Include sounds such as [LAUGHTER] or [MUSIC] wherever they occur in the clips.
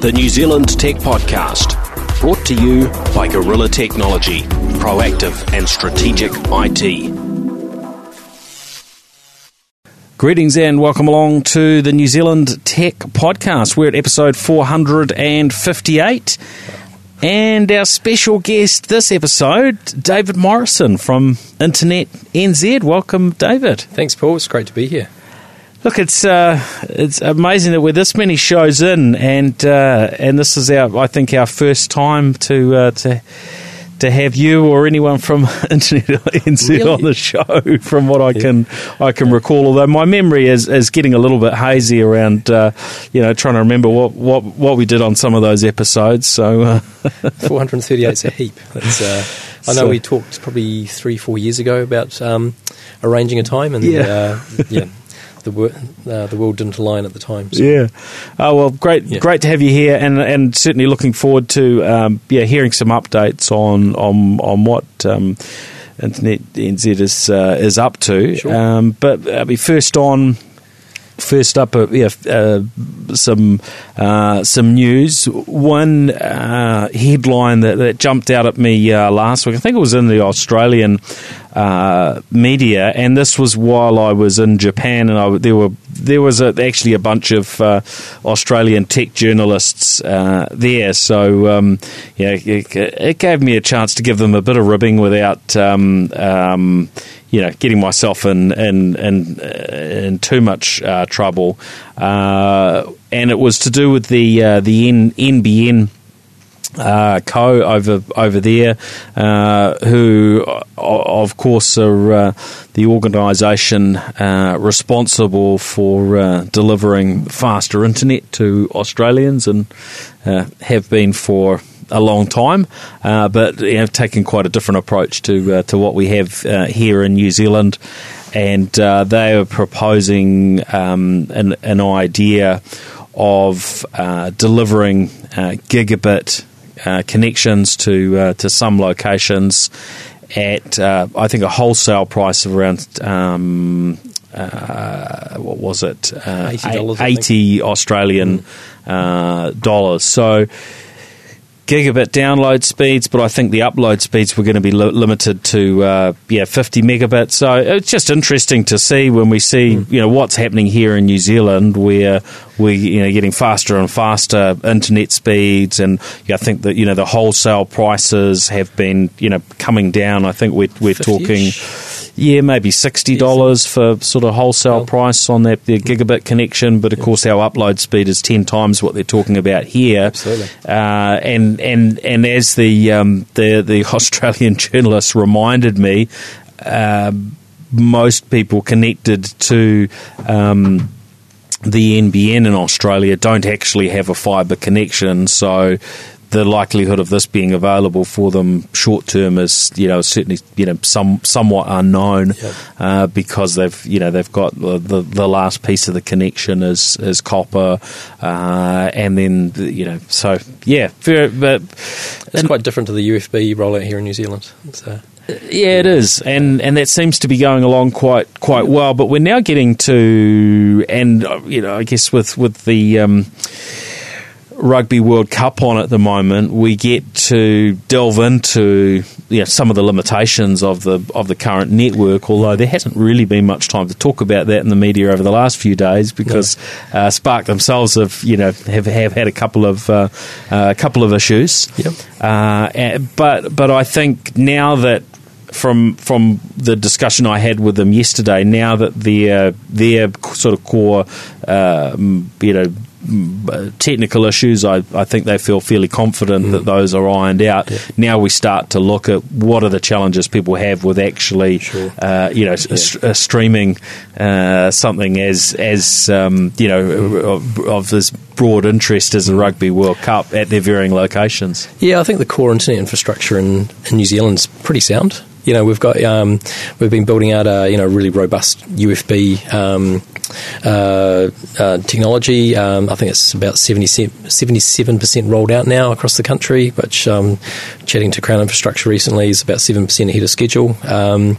the New Zealand Tech Podcast, brought to you by Gorilla Technology, proactive and strategic IT. Greetings and welcome along to the New Zealand Tech Podcast. We're at episode 458. And our special guest this episode, David Morrison from Internet NZ. Welcome, David. Thanks, Paul. It's great to be here. Look, it's uh, it's amazing that we're this many shows in, and uh, and this is our I think our first time to uh, to to have you or anyone from [LAUGHS] Internet NZ Really? on the show. From what I can I can recall, although my memory is, is getting a little bit hazy around uh, you know trying to remember what, what what we did on some of those episodes. So uh, [LAUGHS] 438 is a heap. Uh, I know So- we talked probably three, four years ago about um, arranging a time, and Yeah. uh, yeah, the uh, the world didn't align at the time. So. Yeah. Oh well, great, Yeah. great to have you here, and and certainly looking forward to um, yeah hearing some updates on on on what. Um, Internet NZ is uh, is up to, Sure. um, but I mean, first on, first up, uh, yeah, uh, some uh, some news. One uh, headline that, that jumped out at me uh, last week. I think it was in the Australian uh, media, and this was while I was in Japan, and I, there were there was a, actually a bunch of Australian tech journalists there. So um, yeah, it, it gave me a chance to give them a bit of ribbing without. Um, um, you know, getting myself in in in, in too much uh, trouble, uh, and it was to do with the uh, the N- NBN uh, co over over there, uh, who of course are uh, the organisation uh, responsible for uh, delivering faster internet to Australians and uh, have been for a long time, uh, but you know, taken quite a different approach to uh, to what we have uh, here in New Zealand. And uh, they are proposing um, an, an idea of uh, delivering uh, gigabit uh, connections to uh, to some locations at uh, I think a wholesale price of around um, uh, what was it uh, $80, eighty Australian uh, dollars. So gigabit download speeds, but I think the upload speeds were going to be li- limited to uh, yeah 50 megabits. So it's just interesting to see when we see you know what's happening here in New Zealand, where we're you know getting faster and faster internet speeds, and yeah, I think that you know the wholesale prices have been you know coming down. I think we're we're 50-ish? talking. Yeah, maybe sixty dollars for sort of wholesale price on that their gigabit connection, but of course our upload speed is ten times what they're talking about here. Absolutely. Uh, and and and as the um, the the [LAUGHS] Australian journalist reminded me, um most people connected to. Um, the NBN in Australia don't actually have a fibre connection, so the likelihood of this being available for them short term is, you know, certainly you know some somewhat unknown Yep. uh, because they've you know they've got the, the, the last piece of the connection is is copper, uh, and then the- you know so yeah, very, but It's quite different to the UFB rollout here in New Zealand. It's, uh, Yeah, it is, and and that seems to be going along quite quite well. But we're now getting to, and uh, you know, I guess with with the um, Rugby World Cup on at the moment, we get to delve into you know, some of the limitations of the of the current network. Although there hasn't really been much time to talk about that in the media over the last few days, because uh, Spark themselves have you know have, have had a couple of uh, uh, a couple of issues. Yep. Uh, eh, but but I think now that from from the discussion I had with them yesterday, now that their their sort of core, um, you know. Uh, Technical issues, I, I think they feel fairly confident that those are ironed out. Now we start to look at what are the challenges people have with actually, Sure. uh, you know, s- uh, streaming uh, something as as um, you know of, of this broad interest as the Rugby World Cup at their varying locations. yeah, I think the core internet infrastructure in, in New Zealand's pretty sound. You know, we've got um, we've been building out a you know really robust UFB um, uh, uh, technology. Um, I think it's about 77 percent rolled out now across the country. Which um, chatting to Crown Infrastructure recently is about seven percent ahead of schedule. Um,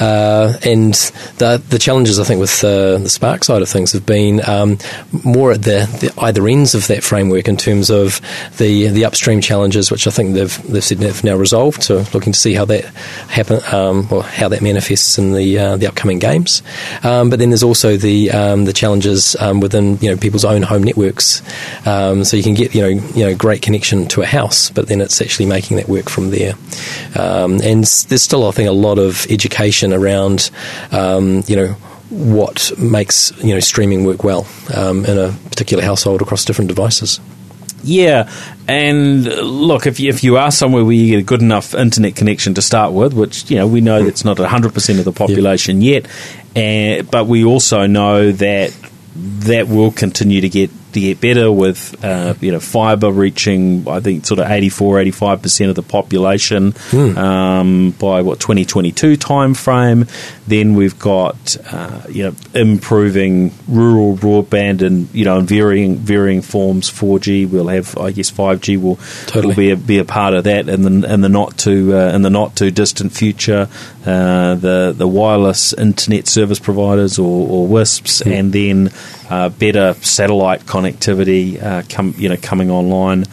uh, and the the challenges I think with uh, the Spark side of things have been um, more at the, the, either ends of that framework in terms of the the upstream challenges, which I think they've they've said they've now resolved. So looking to see how that happen um, or how that manifests in the uh, the upcoming games. Um, but then there's also the the challenges within you know people's own home networks. Um, so you can get you know you know great connection to a house, but then it's actually making that work from there. Um, and there's still I think a lot of education around you know what makes you know streaming work well um, in a particular household across different devices. Yeah, and look, if you, if you are somewhere where you get a good enough internet connection to start with, which you know we know that's not hundred percent of the population yet, and, but we also know that that will continue to get to get better with uh, you know fibre reaching I think sort of 84 85 percent of the population mm. um, by what 2022 time frame then we've got uh, you know improving rural broadband and you know in varying varying forms 4G we'll have I guess 5G will, totally. will be a, be a part of that and the, and the not too uh, in the not too distant future uh, the the wireless internet service providers or, or WISPs mm. and then uh, better satellite connectivity uh, come you know coming online.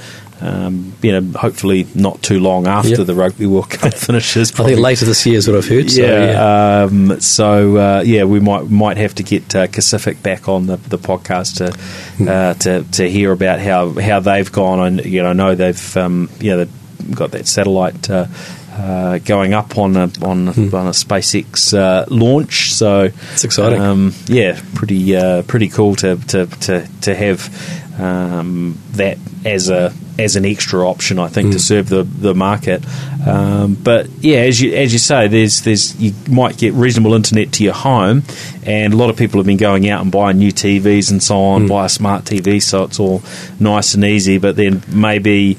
Um, you know, hopefully not too long after yep. the Rugby World Cup [LAUGHS] finishes. Probably. I think later this year is what I've heard. So, yeah, yeah. Um, so uh, yeah, we might might have to get uh, Kacific back on the, the podcast to hmm. uh, to to hear about how, how they've gone. And you know, I know they've um, you know they've got that satellite uh, uh, going up on a on, hmm. on a SpaceX uh, launch. So it's exciting. Um, yeah, pretty uh, pretty cool to to to, to have um, that as a as an extra option. I think to hmm. serve the the market. Um, but yeah, as you as you say, there's there's you might get reasonable internet to your home, and a lot of people have been going out and buying new TVs and so on, mm. buy a smart TV, so it's all nice and easy. But then maybe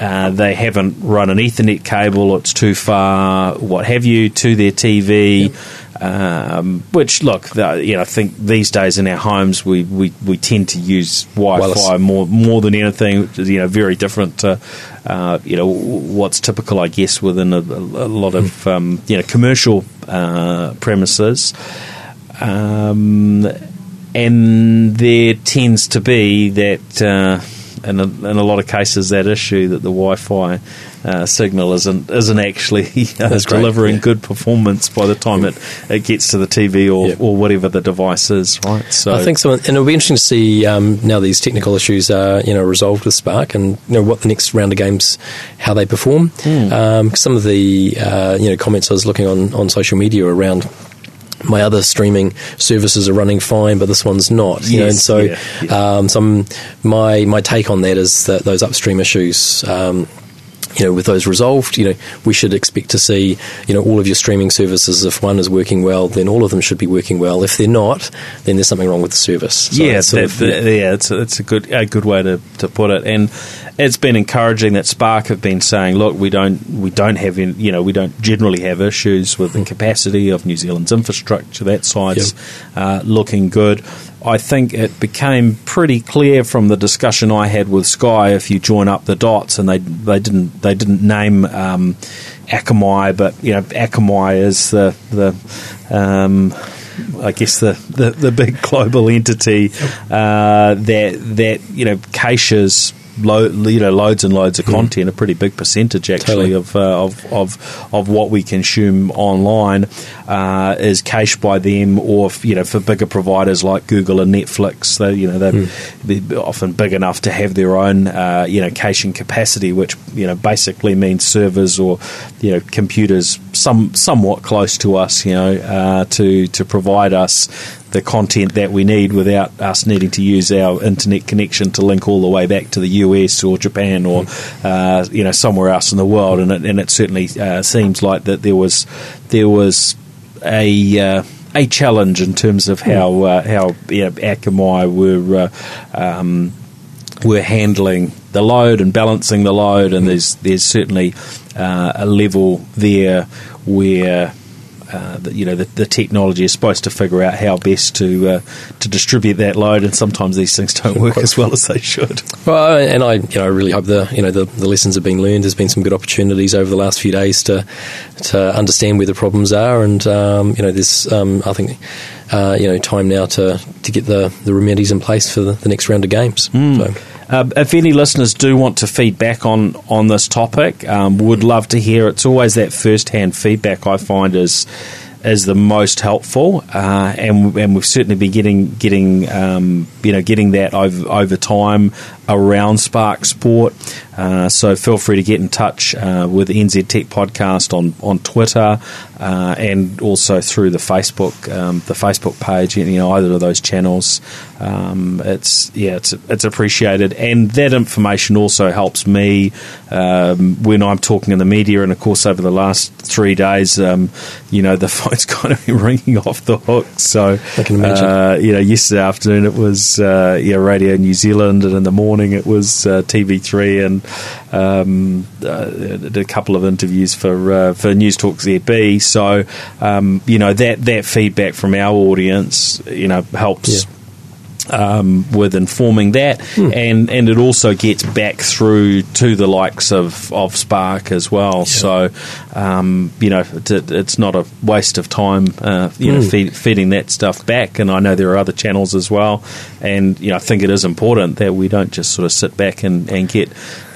uh, they haven't run an Ethernet cable, it's too far, what have you, to their TV. Yep. Um, which look, the, you know, I think these days in our homes we, we, we tend to use Wi-Fi more more than anything. Which is, you know, very different to uh, you know what's typical, I guess, within a, a lot of hmm. um, you know commercial uh, premises. Um, and there tends to be that uh, in a, in a lot of cases that issue that the Wi-Fi uh, signal isn't isn't actually [LAUGHS] uh, delivering yeah. good performance by the time it, it gets to the TV or, or whatever the device is, right? So I think so, and it'll be interesting to see um, now these technical issues are you know resolved with Spark, and you know what the next round of games how they perform. Mm. Um, some of the uh, you know comments I was looking on on social media around my other streaming services are running fine, but this one's not. You yes, know, and so, yeah, yeah. Um, some my my take on that is that those upstream issues. Um, you know, with those resolved, you know, we should expect to see, you know, all of your streaming services. If one is working well, then all of them should be working well. If they're not, then there's something wrong with the service. So yeah, that, of, yeah, it's a, it's a good a good way to, to put it. And it's been encouraging that Spark have been saying, look, we don't we don't have in, you know we don't generally have issues with the capacity of New Zealand's infrastructure. That side's yep. uh, looking good. I think it became pretty clear from the discussion I had with Sky. If you join up the dots, and they they didn't they didn't name um, Akamai, but you know Akamai is the the um, I guess the, the, the, big global entity uh, that that you know caches lo- you know loads and loads of hmm. content, a pretty big percentage actually totally. of, uh, of of of what we consume online uh, is cached by them, or you know for bigger providers like Google and Netflix, they you know they're, mm. they're often big enough to have their own uh, you know caching capacity, which you know basically means servers or you know computers some somewhat close to us, you know, uh, to to provide us the content that we need without us needing to use our internet connection to link all the way back to the US or Japan or uh, you know somewhere else in the world. And it, and it certainly uh, seems like that there was there was a uh, a challenge in terms of how uh, how you know, Akamai were uh, um, were handling the load and balancing the load, and there's there's certainly uh, a level there where uh, the, you know the, the, technology is supposed to figure out how best to uh, to distribute that load, and sometimes these things don't work as well as they should. Well, and I you know really hope the you know the, the lessons have been learned. There's been some good opportunities over the last few days to to understand where the problems are, and um, you know there's um, I think. Uh, you know, time now to, to get the, the remedies in place for the, the next round of games. Mm. So. Uh, if any listeners do want to feedback on on this topic, um, would love to hear. It's always that first hand feedback I find is is the most helpful, uh, and and we've certainly been getting getting um, you know getting that over over time around Spark Sport. Uh, so feel free to get in touch uh, with NZ Tech Podcast on on Twitter uh, and also through the Facebook um, the Facebook page. You know either of those channels. Um, it's yeah it's it's appreciated, and that information also helps me um, when I'm talking in the media. And of course, over the last three days, um, you know the [LAUGHS] phone's kind of been ringing off the hook. So I can imagine. Uh, you know, yesterday afternoon it was uh, yeah Radio New Zealand, and in the morning morning it was uh, TV3 and um, uh, did a couple of interviews for uh, for News Talk ZB. So um, you know that that feedback from our audience, you know, helps. Yeah um, with informing that, hmm. and and it also gets back through to the likes of, of Spark as well. Yeah. So, um, you know, it, it's not a waste of time, uh, you know, hmm. feed, feeding that stuff back. And I know there are other channels as well, and you know, I think it is important that we don't just sort of sit back and, and get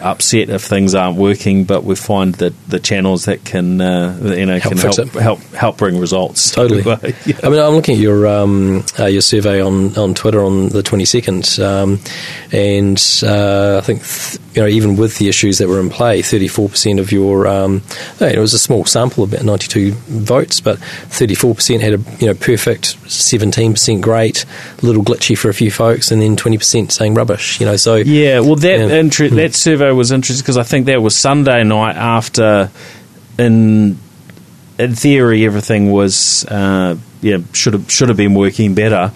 upset if things aren't working, but we find that the channels that can uh, you know help can help, help help bring results. Totally. [LAUGHS] yeah. I mean, I'm looking at your um, uh, your survey on, on Twitter on the 22nd, um, and uh, I think th- you know even with the issues that were in play, 34% of your um, it was a small sample, about 92 votes, but 34% had a you know perfect, 17% great, a little glitchy for a few folks, and then 20% saying rubbish. You know, so yeah, well that yeah. Intri- hmm. that survey was interesting because I think that was Sunday night after, in in theory, everything was uh, yeah should have should have been working better.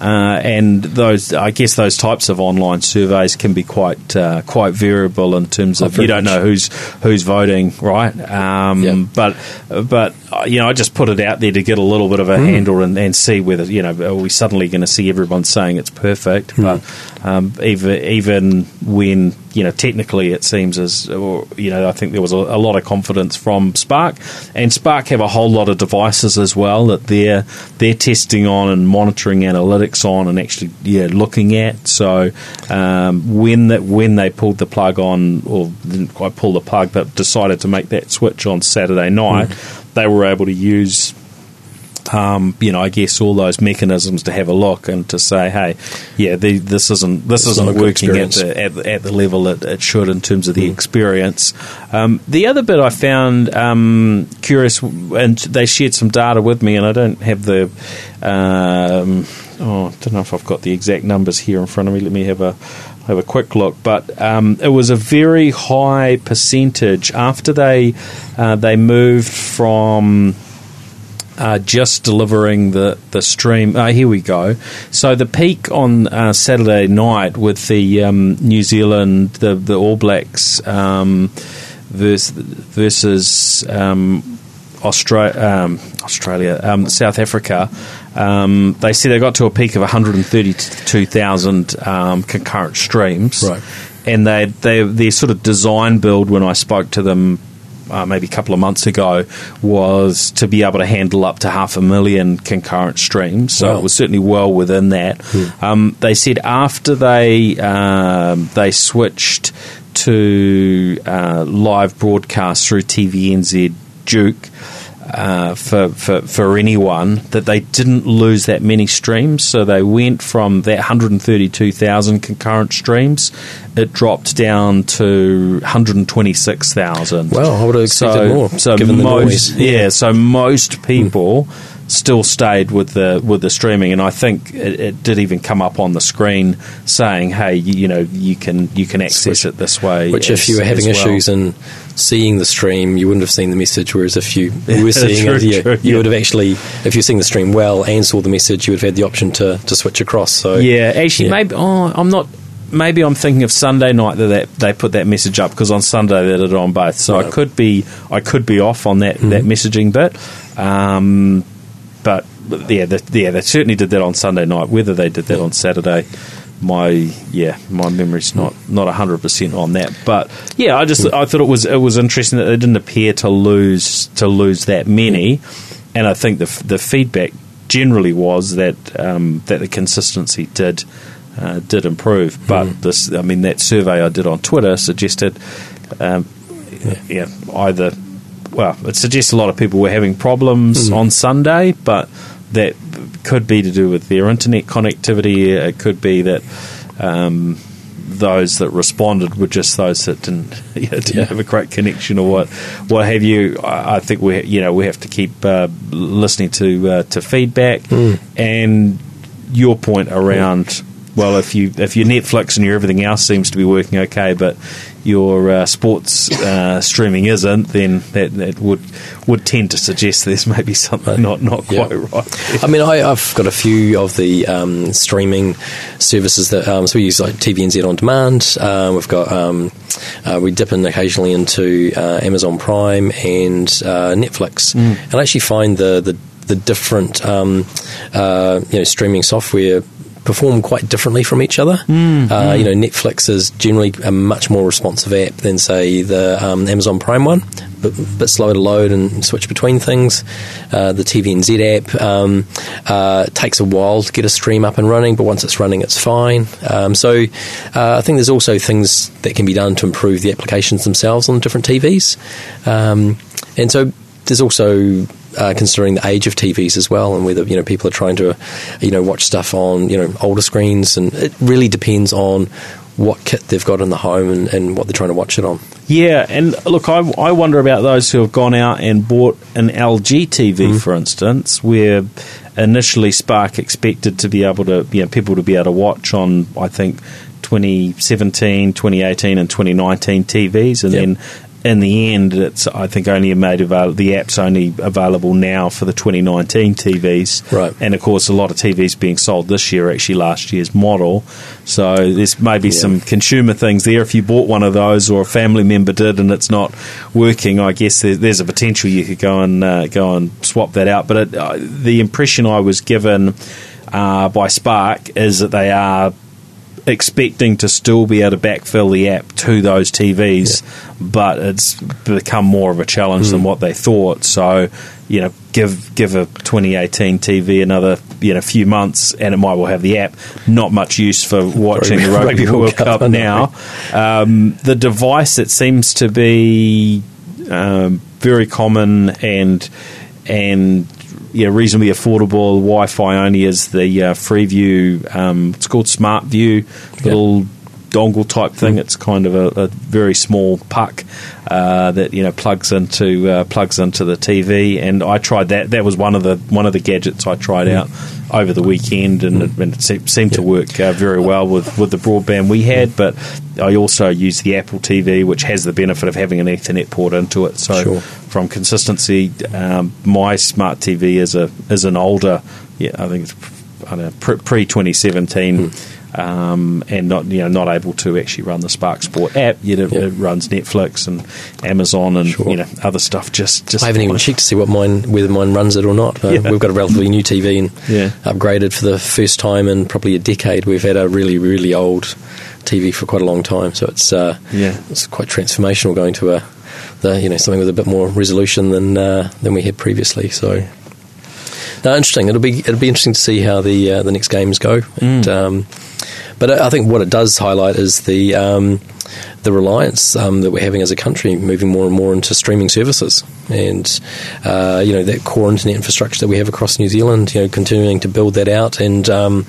Uh, and those, I guess, those types of online surveys can be quite uh, quite variable in terms of you don't know who's who's voting, right? Um, yeah. But but you know, I just put it out there to get a little bit of a mm. handle and, and, see whether you know are we suddenly going to see everyone saying it's perfect? Mm. But um, even even when you know, technically it seems as, or, you know, I think there was a, a, lot of confidence from Spark, and Spark have a whole lot of devices as well that they're they're testing on and monitoring analytics on and actually yeah looking at. So um, when that when they pulled the plug on, or didn't quite pull the plug, but decided to make that switch on Saturday night, mm. They were able to use um, you know, I guess all those mechanisms to have a look and to say, hey, yeah, the, this isn't this it's isn't working at the, at the, at the level it, it, should in terms of the mm. experience. Um, the other bit I found um, curious, and they shared some data with me, and I don't have the. Um, oh, I don't know if I've got the exact numbers here in front of me. Let me have a have a quick look, but um, it was a very high percentage after they uh, they moved from uh, just delivering the the stream. Uh, here we go. So the peak on uh, Saturday night with the um, New Zealand, the the All Blacks um, versus, versus um, Australia, um, Australia um, South Africa. Um, they said they got to a peak of 132,000 concurrent streams. Right. And they, they their sort of design build when I spoke to them uh, maybe a couple of months ago was to be able to handle up to half a million concurrent streams. So wow. it was certainly well within that. Hmm. Um, they said after they um, they switched to uh, live broadcast through TVNZ Duke uh, for, for, for anyone that they didn't lose that many streams. So they went from that 132,000 concurrent streams, it dropped down to 126,000. Well, I would have expected so, more. So most, yeah, so most people. Mm still stayed with the with the streaming, and I think it, it, did even come up on the screen saying, "Hey, you, you know, you can you can access it this way." Which, as, if you were having well. issues and seeing the stream, you wouldn't have seen the message. Whereas if you, [LAUGHS] you were seeing true, it, yeah, true, you yeah. would have actually, if you're seeing the stream well and saw the message, you would have had the option to, to switch across. So yeah, actually, maybe oh, I'm not maybe I'm thinking of Sunday night that, they put that message up because on Sunday they did it on both. So I could be I could be off on that, that messaging bit. Um, but yeah, they, yeah, they certainly did that on Sunday night. Whether they did that on Saturday, my yeah, my memory's not not hundred percent on that. But yeah, I just I thought it was it was interesting that they didn't appear to lose to lose that many, and I think the the feedback generally was that um, that the consistency did. Uh, did improve, but this, I mean, that survey I did on Twitter suggested, um, yeah, either well, it suggests a lot of people were having problems on Sunday, but that could be to do with their internet connectivity. It could be that um, those that responded were just those that didn't [LAUGHS] you know, didn't Yeah. have a great connection or what what have you. I, think we you know we have to keep uh, listening to uh, to feedback and your point around. Well, if you if your Netflix and your everything else seems to be working okay, but your uh, sports uh, streaming isn't, then that, that would would tend to suggest [LAUGHS] there's maybe something not not Yeah. quite right. I mean, I, I've got a few of the um, streaming services that um, so we use like TVNZ on demand. Uh, we've got um, uh, we dip in occasionally into uh, Amazon Prime and uh, Netflix, and I actually find the the, the different um, uh, you know streaming software perform quite differently from each other. uh, You know, Netflix is generally a much more responsive app than say the um, Amazon Prime one, but bit slow to load and switch between things. Uh, the TVNZ app um, uh, takes a while to get a stream up and running, but once it's running, it's fine. Um, so uh, I think there's also things that can be done to improve the applications themselves on different TVs, um, and so there's also uh, considering the age of TVs as well, and whether you know people are trying to, you know, watch stuff on you know older screens, and it really depends on what kit they've got in the home and, and what they're trying to watch it on. Yeah, and look, I, I wonder about those who have gone out and bought an LG TV, for instance, where initially Spark expected to be able to, you know, people to be able to watch on, I think, 2017, 2018, and 2019 TVs, and Yep. then in the end, it's I think only made available. The app's only available now for the 2019 TVs, Right. And of course, a lot of TVs being sold this year are actually last year's model. So there's maybe Yeah. some consumer things there. If you bought one of those or a family member did and it's not working, I guess there, there's a potential you could go and uh, go and swap that out. But it, uh, the impression I was given uh, by Spark is that they are expecting to still be able to backfill the app to those TVs, but it's become more of a challenge than what they thought. So, you know, give give a 2018 TV another you know few months, and it might well have the app. Not much use for [LAUGHS] watching the Rugby Rugby World World Cup, Cup now. Um, the device it seems to be um, very common and and yeah, reasonably affordable. Wi-Fi only is the uh, Freeview. Um, it's called Smart View, little dongle type thing. It's kind of a, a very small puck uh, that you know plugs into uh, plugs into the TV. And I tried that. That was one of the one of the gadgets I tried out over the weekend, and it, and it se- seemed to work uh, very well with with the broadband we had. But I also use the Apple TV, which has the benefit of having an Ethernet port into it. So Sure. From consistency, um, my smart TV is a is an older, yeah, I think it's I know, pre twenty seventeen, um, and not you know not able to actually run the Spark Sport app. Yet it, Yeah. it runs Netflix and Amazon and Sure. you know other stuff. Just just I haven't even checked to see what mine whether mine runs it or not. Uh, Yeah. We've got a relatively new TV and Yeah. upgraded for the first time in probably a decade. We've had a really really old TV for quite a long time, so it's uh, Yeah. it's quite transformational going to a the you know something with a bit more resolution than uh, than we had previously. So. No, interesting. It'll be it'll be interesting to see how the uh, the next games go. And, um, but I I think what it does highlight is the um, the reliance um, that we're having as a country, moving more and more into streaming services, and uh, you know that core internet infrastructure that we have across New Zealand. You know, continuing to build that out, and um,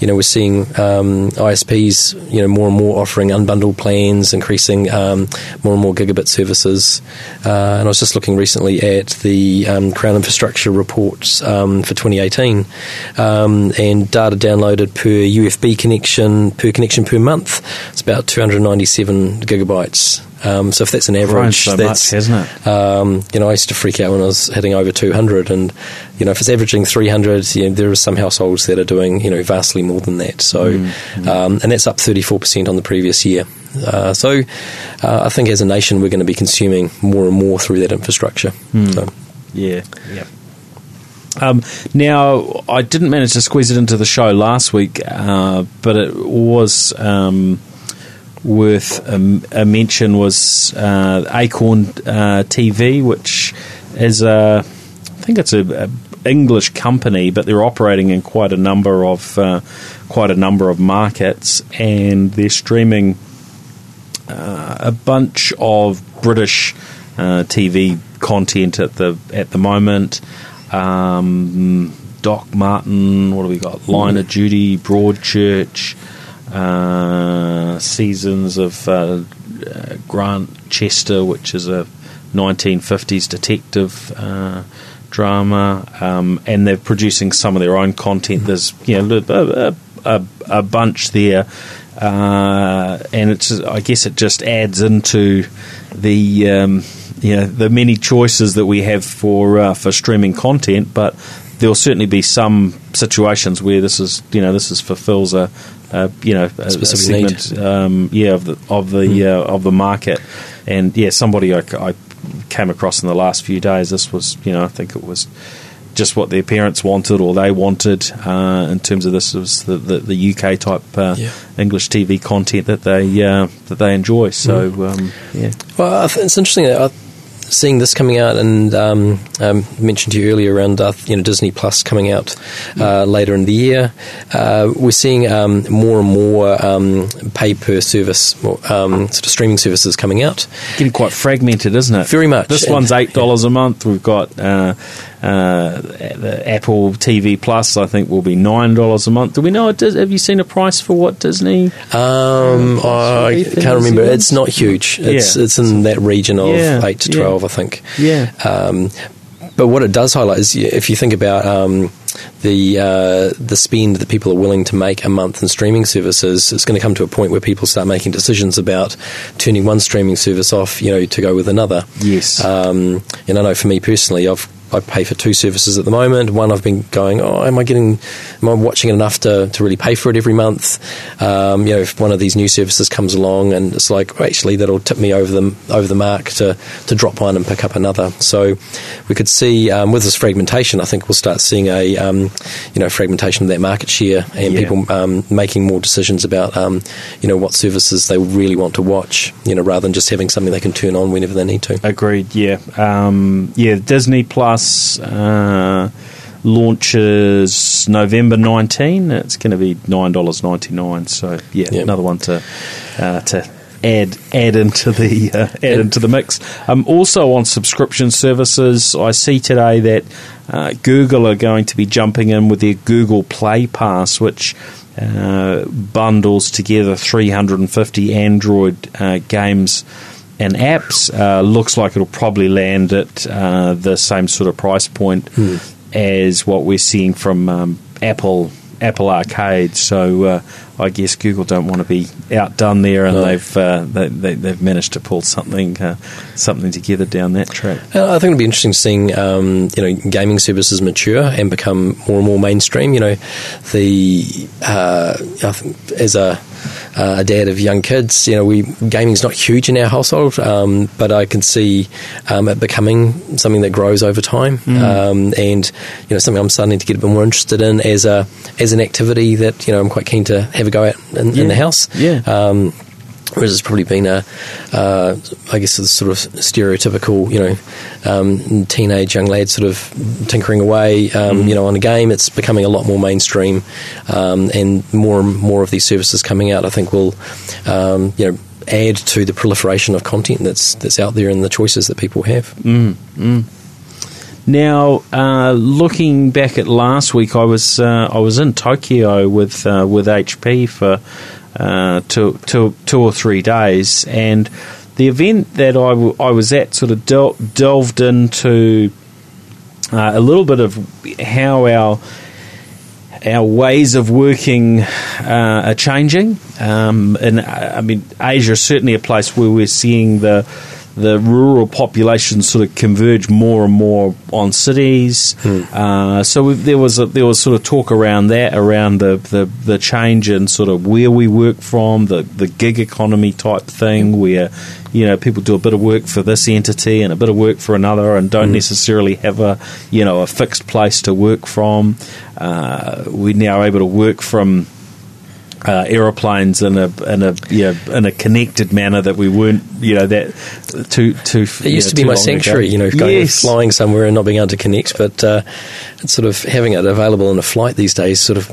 you know we're seeing um, ISPs, you know, more and more offering unbundled plans, increasing um, more and more gigabit services. Uh, and I was just looking recently at the um, Crown Infrastructure reports um, for 2018, um, and data downloaded per UFB connection per connection per month. It's about 297 gigabytes. Um, so if that's an average, so that's much, hasn't it? um, you know, I used to freak out when I was hitting over 200, and you know, if it's averaging 300, you know, there are some households that are doing you know vastly more than that. So, Mm, um, and that's up 34% on the previous year. Uh, so, uh, I think as a nation, we're going to be consuming more and more through that infrastructure. Hmm. So, Yeah, yeah. Um, now, I didn't manage to squeeze it into the show last week, uh, but it was um, worth a, a mention was uh, Acorn uh, TV, which is a, I think it's a, a English company, but they're operating in quite a number of uh, quite a number of markets, and they're streaming uh, a bunch of British uh, TV content at the at the moment. Um, Doc Martin, what do we got? Line of Duty, Broadchurch, uh, seasons of uh, uh, Grantchester, which is a 1950s detective uh, drama, um, and they're producing some of their own content. There's you know a, a, a bunch there, uh, and it's I guess it just adds into the um, you know the many choices that we have for uh, for streaming content, but there'll certainly be some situations where this is you know this is fulfills a, a you know a, a segment um, yeah of the of the uh, of the market, and yeah somebody I, I came across in the last few days. This was you know I think it was just what their parents wanted or they wanted uh, in terms of this was the, the, the UK type uh, Yeah. English TV content that they uh, that they enjoy. So um, yeah, Well, I think it's interesting that uh, seeing this coming out, and um, um, mentioned to you earlier around uh, you know Disney Plus coming out uh, later in the year. Uh, we're seeing um, more and more um, pay per service, more, um, sort of streaming services coming out. getting quite fragmented, isn't it? Very much. This And- one's eight dollars a month. We've got uh, uh, the Apple TV Plus. I think will be nine dollars a month. Do we know? Have you seen a price for what Disney? Um, I can't remember. It's not huge. It's Yeah. it's in that region of Yeah, eight to yeah. Twelve, I think. Yeah. Um, but what it does highlight is if you think about um, the uh, the spend that people are willing to make a month in streaming services, it's going to come to a point where people start making decisions about turning one streaming service off, you know, to go with another. Yes. Um, and I know for me personally, I've I pay for two services at the moment. One I've been going, oh, am I getting, am I watching enough to, to really pay for it every month? Um, you know, if one of these new services comes along and it's like, oh, actually, that'll tip me over the over the mark to, to drop one and pick up another. So we could see um, with this fragmentation, I think we'll start seeing a um, you know fragmentation of that market share and Yeah. people um, making more decisions about um, you know what services they really want to watch. You know, rather than just having something they can turn on whenever they need to. Agreed. Yeah. Um, yeah. Disney Plus uh, launches November nineteen. It's going to be nine dollars ninety nine. So yeah, Yeah. another one to uh, to add add into the uh, add into the mix. Um, also on subscription services, I see today that uh, Google are going to be jumping in with their Google Play Pass, which. Uh, bundles together 350 Android uh, games and apps. Uh, looks like it'll probably land at uh, the same sort of price point as what we're seeing from um, Apple Apple Arcade. So uh, I guess Google don't want to be outdone there, and No. they've uh, they, they, they've managed to pull something uh, something together down that track. Uh, I think it'll be interesting seeing um, you know gaming services mature and become more and more mainstream. You know, the uh, I think as a uh, a dad of young kids, you know, we gaming's not huge in our household, um, but I can see um, it becoming something that grows over time, um, and you know, something I'm starting to get a bit more interested in as a as an activity that you know I'm quite keen to have a go at in, in the house. Yeah. Whereas it's probably been a, uh, I guess, a sort of stereotypical, you know, um, teenage young lad sort of tinkering away, um, you know, on a game. It's becoming a lot more mainstream, um, and more and more of these services coming out. I think will, um, you know, add to the proliferation of content that's that's out there and the choices that people have. Now, uh, looking back at last week, I was uh, I was in Tokyo with uh, with HP for uh, two, two, two or three days, and the event that I, w- I was at sort of del- delved into uh, a little bit of how our our ways of working uh, are changing. Um, and uh, I mean, Asia is certainly a place where we're seeing the the rural population sort of converge more and more on cities. Hmm. Uh, so there was a, there was sort of talk around that, around the, the, the change in sort of where we work from, the, the gig economy type thing, where you know people do a bit of work for this entity and a bit of work for another, and don't Hmm. necessarily have a you know a fixed place to work from. Uh, we now able to work from uh, aeroplanes in a in a you know, in a connected manner that we weren't you know that too too. It used to be my sanctuary, you know, going flying somewhere and not being able to connect. But uh, sort of having it available in a flight these days sort of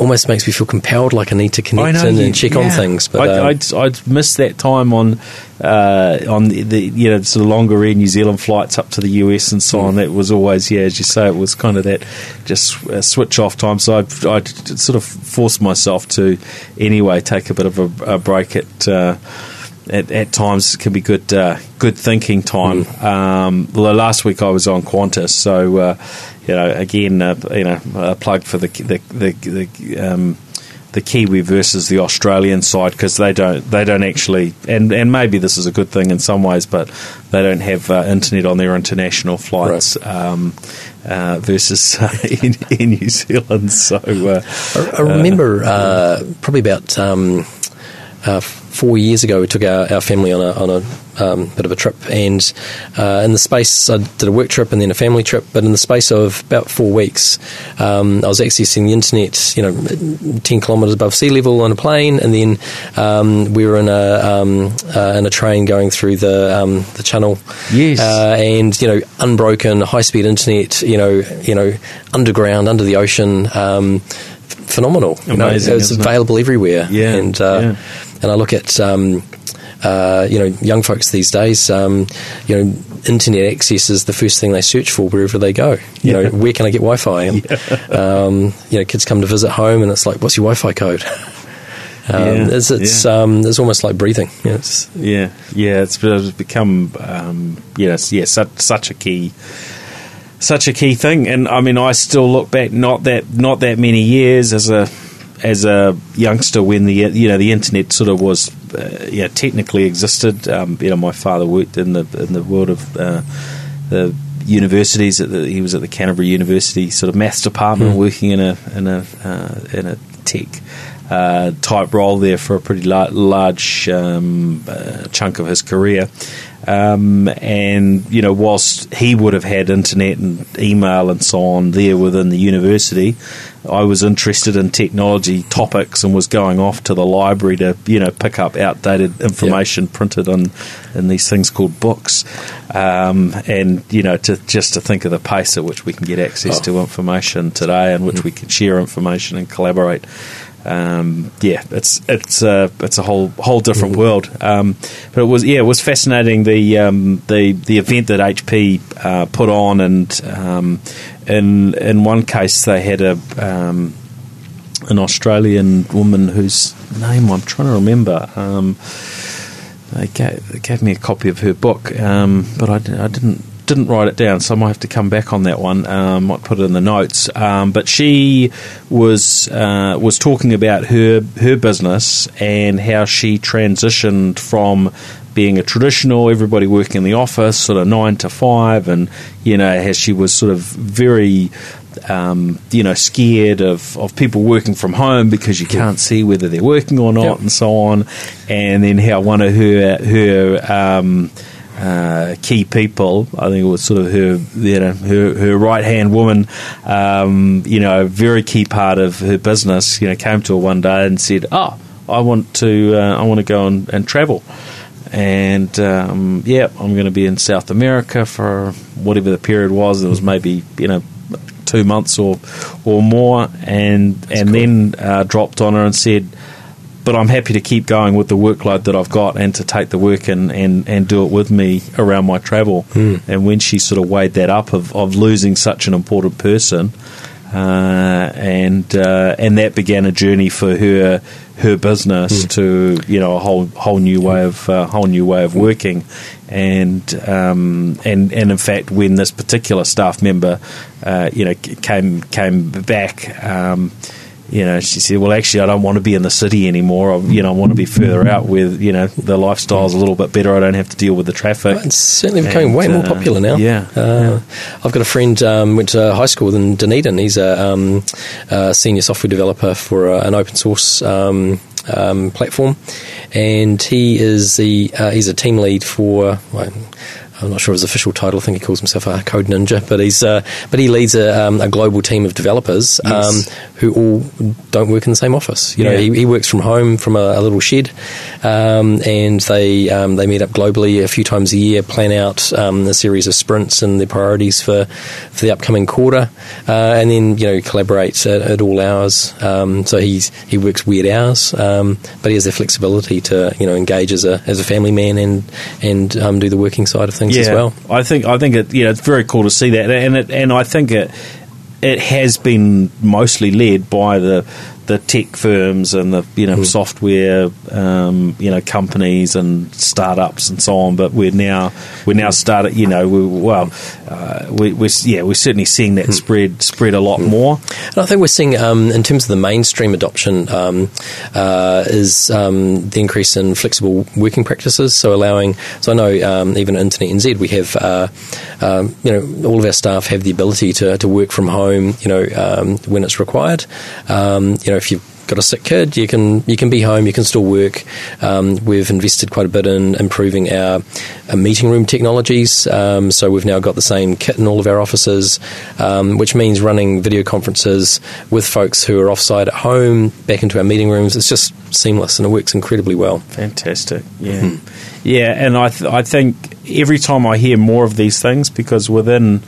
almost makes me feel compelled, like I need to connect in you- and check on things. But I, um, I'd, I'd missed that time on uh, on the, the you know sort of longer Air New Zealand flights up to the US and Mm. so on. That was always yeah, as you say, it was kind of that just uh, switch off time. So I'd, I'd sort of forced myself to anyway take a bit of a, a break at. Uh, at, at times can be good uh, good thinking time. Mm. Um, well, last week I was on Qantas, so uh, you know again uh, you know a plug for the the the, the um, the Kiwi versus the Australian side because they don't they don't actually and and maybe this is a good thing in some ways, but they don't have uh, internet on their international flights. Um, uh, versus uh, [LAUGHS] in, in New Zealand, so uh, I, remember uh, probably about um, uh, four years ago, we took our, our family on a on a um, bit of a trip, and uh, in the space, I did a work trip and then a family trip. But in the space of about four weeks, um, I was accessing the internet, you know, ten kilometres above sea level on a plane, and then um, we were in a um, uh, in a train going through the um, the channel. Yes. Uh, and you know, unbroken high speed internet. You know, you know, underground, under the ocean. Um, phenomenal. You know, Amazing, it's isn't it? available everywhere. Yeah, and uh, yeah. And I look at um, uh, you know young folks these days. Um, you know, internet access is the first thing they search for wherever they go. You know, where can I get Wi-Fi? And [LAUGHS] um, you know, kids come to visit home, and it's like, what's your Wi-Fi code? [LAUGHS] Um, Yeah, it's it's, yeah. um, it's almost like breathing. You know, it's, Yeah, yeah, it's, it's become um, yes, yeah, such, such a key, such a key thing. And I mean, I still look back not that not that many years as a as a youngster when the you know the internet sort of was uh, yeah technically existed. Um, you know, my father worked in the in the world of uh, the universities. At the, he was at the Canterbury University sort of maths department, working in a in a uh, in a tech uh, type role there for a pretty lar- large um, uh, chunk of his career. Um, and you know, whilst he would have had internet and email and so on there within the university, I was interested in technology topics and was going off to the library to you know pick up outdated information printed on in these things called books, um, and you know to just to think of the pace at which we can get access Oh. to information today, and which we can share information and collaborate. Um, yeah, it's it's a it's a whole whole different world. Um, but it was yeah, it was fascinating the um, the the event that HP uh, put on, and um, in in one case they had a um, an Australian woman whose name I'm trying to remember. Um, they gave, they gave me a copy of her book, um, but I, I didn't didn't write it down, so I might have to come back on that one. Um, might put it in the notes. Um, but she was uh, was talking about her her business and how she transitioned from being a traditional everybody working in the office, sort of nine to five, and you know, how she was sort of very um, you know, scared of, of people working from home because you can't see whether they're working or not, Yep. and so on. And then how one of her her um, uh, key people, I think it was sort of her you know, her, her right hand woman, um, you know, a very key part of her business, you know, came to her one day and said, "Oh, I want to uh, I want to go and, and travel." And um, yeah, I'm going to be in South America for whatever the period was. It was maybe you know two months or or more, and and then uh, dropped on her and said, "But I'm happy to keep going with the workload that I've got, and to take the work and and, and do it with me around my travel." And when she sort of weighed that up of, of losing such an important person. uh, and uh, and that began a journey for her her business Mm. to you know a whole whole new way of uh, whole new way of working, and um, and and in fact when this particular staff member uh, you know came came back. Um, you know, she said, "Well, actually, I don't want to be in the city anymore. I, you know, I want to be further out where you know the lifestyle's a little bit better. I don't have to deal with the traffic." It's certainly becoming And, way more uh, popular now. yeah, Uh, I've got a friend um, went to high school in Dunedin. He's a, um, a senior software developer for uh, an open source um, um, platform, and he is the uh, he's a team lead for. Well, I'm not sure of his official title. I think he calls himself a code ninja, but he's uh, but he leads a, um, a global team of developers Yes. um, who all don't work in the same office. You know, he, he works from home from a, a little shed, um, and they um, they meet up globally a few times a year, plan out um, a series of sprints and their priorities for for the upcoming quarter, uh, and then you know collaborate at, at all hours. Um, so he's he works weird hours, um, but he has the flexibility to you know engage as a as a family man and and um, do the working side of things as well. I think I think it you know it's very cool to see that, and it, and I think it it has been mostly led by the the tech firms and the you know Mm. software um, you know companies and startups and so on. But we're now we're now started you know we, well uh, we, we're yeah we're certainly seeing Mm. that spread spread a lot more. And I think we're seeing, um, in terms of the mainstream adoption, um, uh, is um, the increase in flexible working practices. So allowing, so I know um, even at Internet NZ, we have, uh, um, you know, all of our staff have the ability to, to work from home, you know, um, when it's required. Um, you know, if you've got a sick kid, you can you can be home, you can still work. Um, we've invested quite a bit in improving our, our meeting room technologies. Um, so we've now got the same kit in all of our offices, um, which means running video conferences with folks who are offsite at home back into our meeting rooms. It's just seamless and it works incredibly well. Fantastic. Yeah. Yeah, and I th- I think every time I hear more of these things because within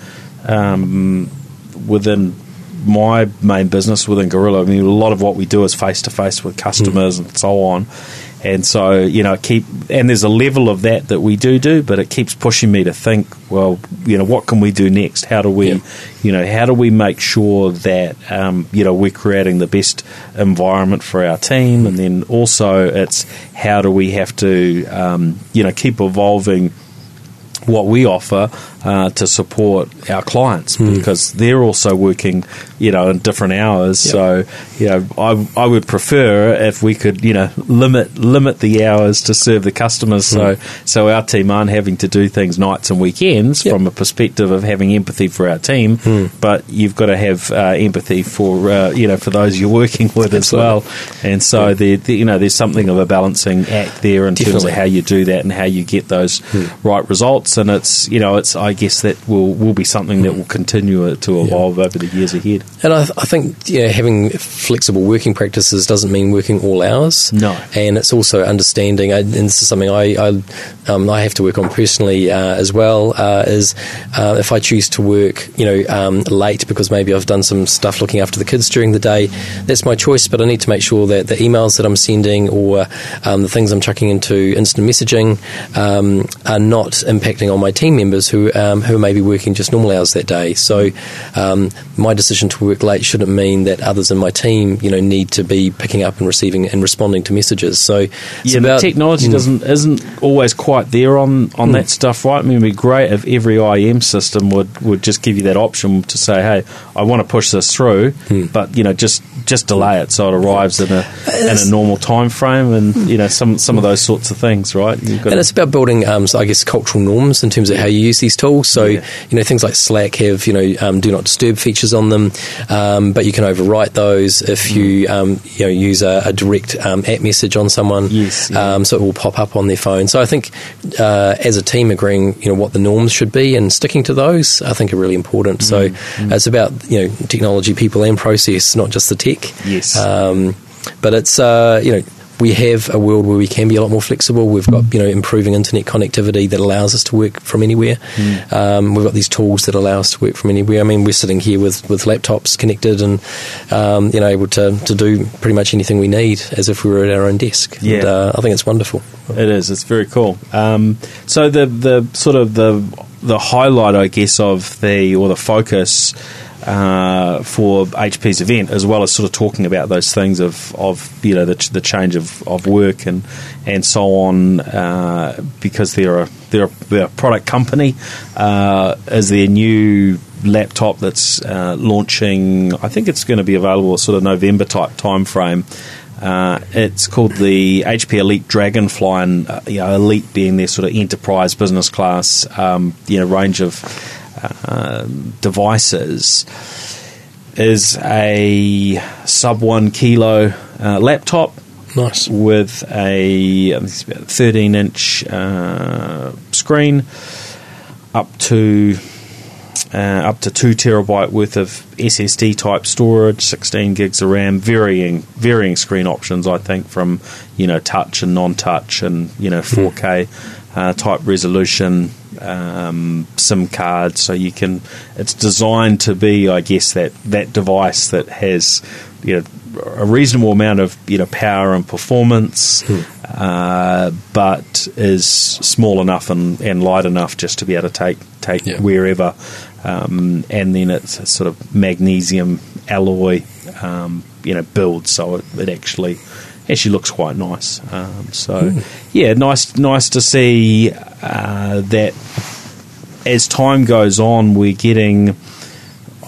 um, within my main business within Gorilla, I mean a lot of what we do is face to face with customers and so on. And so, you know, keep and there's a level of that that we do do, but it keeps pushing me to think, well, you know, what can we do next? How do we, Yeah. you know, how do we make sure that um, you know we're creating the best environment for our team, and then also it's how do we have to, um, you know, keep evolving what we offer uh, to support our clients because they're also working, you know, in different hours. Yep. So, you know, I, I would prefer if we could, you know, limit limit the hours to serve the customers. So, so our team aren't having to do things nights and weekends Yep. from a perspective of having empathy for our team. But you've got to have uh, empathy for, uh, you know, for those you're working with as well. And so, there, there- you know, there's something of a balancing act there in terms of how you do that and how you get those right results. And it's you know it's I guess that will will be something that will continue to evolve over the years ahead. And I, I think know, having flexible working practices doesn't mean working all hours. No. and it's also understanding. And this is something I I, um, I have to work on personally uh, as well. Uh, is uh, if I choose to work, you know, um, late because maybe I've done some stuff looking after the kids during the day, that's my choice. But I need to make sure that the emails that I'm sending or um, the things I'm chucking into instant messaging um, are not impacting on my team members who um, who may be working just normal hours that day. So um, my decision to work late shouldn't mean that others in my team, you know, need to be picking up and receiving and responding to messages. So yeah, about the technology Mm. doesn't isn't always quite there on, on that stuff, right? I mean, it'd be great if every IM system would, would just give you that option to say, "Hey, I want to push this through, but you know, just just delay it so it arrives in a in a normal time frame, and you know, some some of those sorts of things, right? And it's about building, um, so I guess, cultural norms in terms of how you use these tools. So, Yeah. you know, things like Slack have, you know, um, do not disturb features on them, um, but you can overwrite those if you, um, you know, use a, a direct um, app message on someone. Yes, yeah. Um, so it will pop up on their phone. So I think uh, as a team agreeing, you know, what the norms should be and sticking to those, I think are really important. So Mm, it's about, you know, technology, people and process, not just the tech. Yes. Um, but it's, uh, you know, we have a world where we can be a lot more flexible. We've got you know improving internet connectivity that allows us to work from anywhere. Um, we've got these tools that allow us to work from anywhere. I mean, we're sitting here with, with laptops connected and um, you know able to, to do pretty much anything we need as if we were at our own desk. Yeah. And, uh, I think it's wonderful. It is. It's very cool. Um, so the the sort of the the highlight, I guess, of the or the focus uh, for HP's event, as well as sort of talking about those things of, of you know the, the change of, of work and and so on, uh, because they're a they're a, they're a product company. Uh, is their new laptop that's uh, launching? I think it's going to be available sort of November type time frame. Uh, it's called the HP Elite Dragonfly, and uh, you know, Elite being their sort of enterprise business class, um, you know, range of uh, devices. Is a sub one kilo uh, laptop Nice. with a I think it's about 13 inch uh, screen up to uh, up to two terabyte worth of SSD type storage, 16 gigs of RAM, varying varying screen options. I think from you know touch and non-touch, and you know 4K uh, type resolution. Um, SIM card, so you can. It's designed to be, I guess, that that device that has you know a reasonable amount of you know power and performance, uh, but is small enough and, and light enough just to be able to take take Yeah. wherever. Um, and then it's a sort of magnesium alloy, um, you know, build, so it, it actually actually looks quite nice. Um, so yeah, nice nice to see uh, that as time goes on, we're getting.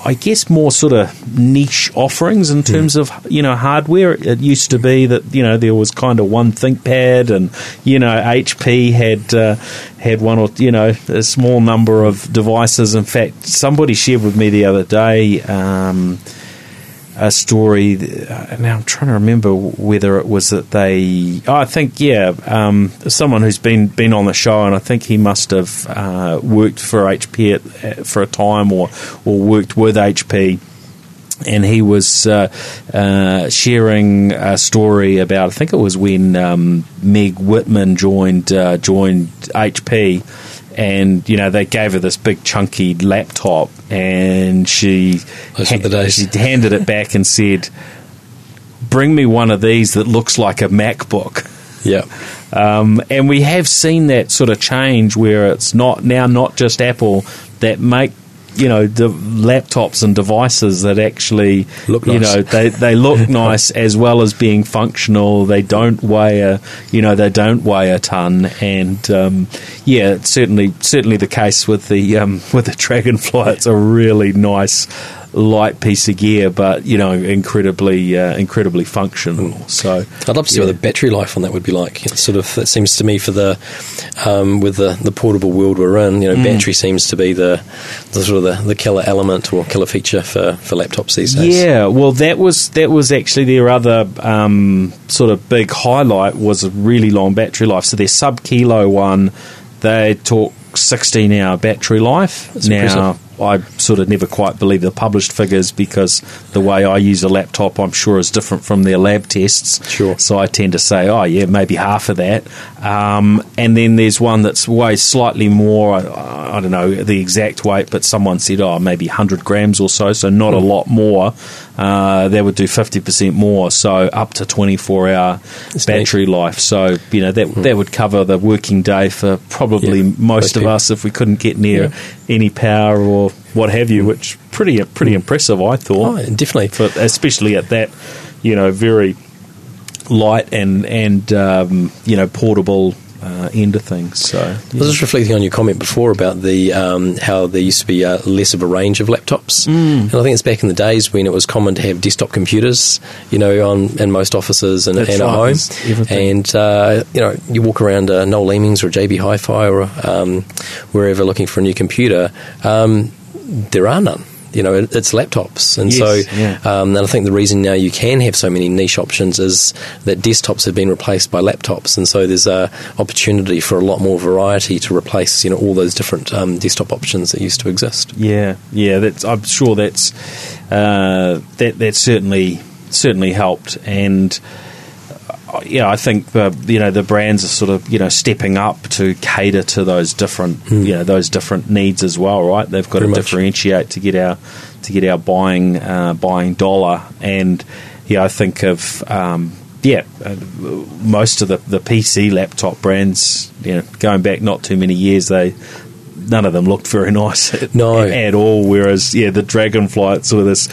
I guess more sort of niche offerings in terms of you know hardware. It used to be that you know there was kind of one ThinkPad, and you know HP had uh, had one or you know a small number of devices. In fact, somebody shared with me the other day. Um, a story. uh, Now I'm trying to remember whether it was that they. Oh, I think yeah, um, someone who's been been on the show, and I think he must have uh, worked for HP at, at- for a time, or or worked with HP. And he was uh, uh, sharing a story about. I think it was when um, Meg Whitman joined uh, joined HP, and you know they gave her this big chunky laptop, and she Those were the days. she handed it back and said, "Bring me one of these that looks like a MacBook." Yeah. Um, and we have seen that sort of change where it's not now not just Apple that make you know the laptops and devices that actually Look you nice. know they they look [LAUGHS] nice as well as being functional. They don't weigh a you know they don't weigh a ton, and um, yeah, it's certainly certainly the case with the um, [LAUGHS] with the Dragonfly. It's a really nice light piece of gear, but you know incredibly uh, incredibly functional. So I'd love to see yeah. what the battery life on that would be like. It's sort of it seems to me for the um, with the, the portable world we're in, you know, Mm. battery seems to be the, the sort of the, the killer element or killer feature for, for laptops these days. Yeah, well, that was that was actually their other um, sort of big highlight was a really long battery life. So their sub kilo one, they talk sixteen hour battery life. That's now, impressive. I sort of never quite believe the published figures because the way I use a laptop, I'm sure, is different from their lab tests. Sure. So I tend to say, oh yeah, maybe half of that. Um, and then there's one that's weighs slightly more. I, I don't know the exact weight, but someone said, oh, maybe 100 grams or so. So not a Hmm. lot more. Uh, that would do 50% more. So up to 24 hour That's battery life. So you know that that would cover the working day for probably Yeah, most of us if we couldn't get near Yeah. any power or what have you. Which pretty pretty impressive, I thought Oh, definitely. for, especially at that, you know, very light and and um, you know portable uh, end of things. So I was just reflecting on your comment before about the um, how there used to be uh, less of a range of laptops, Mm. and I think it's back in the days when it was common to have desktop computers, you know, on in most offices and, and at home, and uh, you know, you walk around uh, Noel Leemings or JB Hi-Fi or um, wherever looking for a new computer, um, there are none. You know, it's laptops, and Yes, so yeah. um, and I think the reason now you can have so many niche options is that desktops have been replaced by laptops, and so there's a opportunity for a lot more variety to replace you know all those different um, desktop options that used to exist. yeah, yeah, that's I'm sure that's uh, that that certainly certainly helped and. Uh, Yeah, I think the you know the brands are sort of you know stepping up to cater to those different you know those different needs as well, right? They've got. Very to much. differentiate to get our to get our buying uh, buying dollar, and yeah, I think of um, yeah uh, most of the the PC laptop brands, you know, going back not too many years, they none of them looked very nice at, [LAUGHS] No. at all. Whereas, yeah, the Dragonfly, it's sort of this,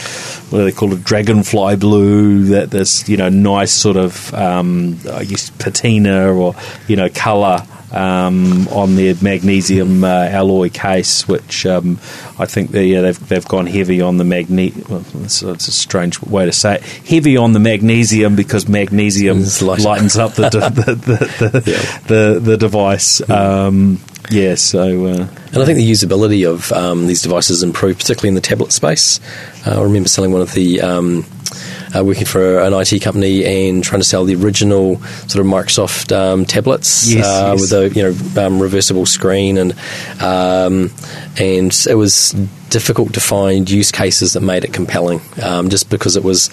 what do they call it, Dragonfly blue, that this, you know, nice sort of, um, I guess, patina or, you know, colour. Um, on their magnesium uh, alloy case, which um, I think they, yeah, they've they've gone heavy on the magne. Well, it's, it's a strange way to say it. Heavy on the magnesium because magnesium light. lightens up the [LAUGHS] the the, the, the, Yeah. the, the device. Um, yeah, so uh, And I think the usability of um, these devices improved, particularly in the tablet space. Uh, I remember selling one of the. Uh, working for an IT company and trying to sell the original sort of Microsoft um, tablets Yes, uh, yes. with a you know um, reversible screen and um, and it was difficult to find use cases that made it compelling um, just because it was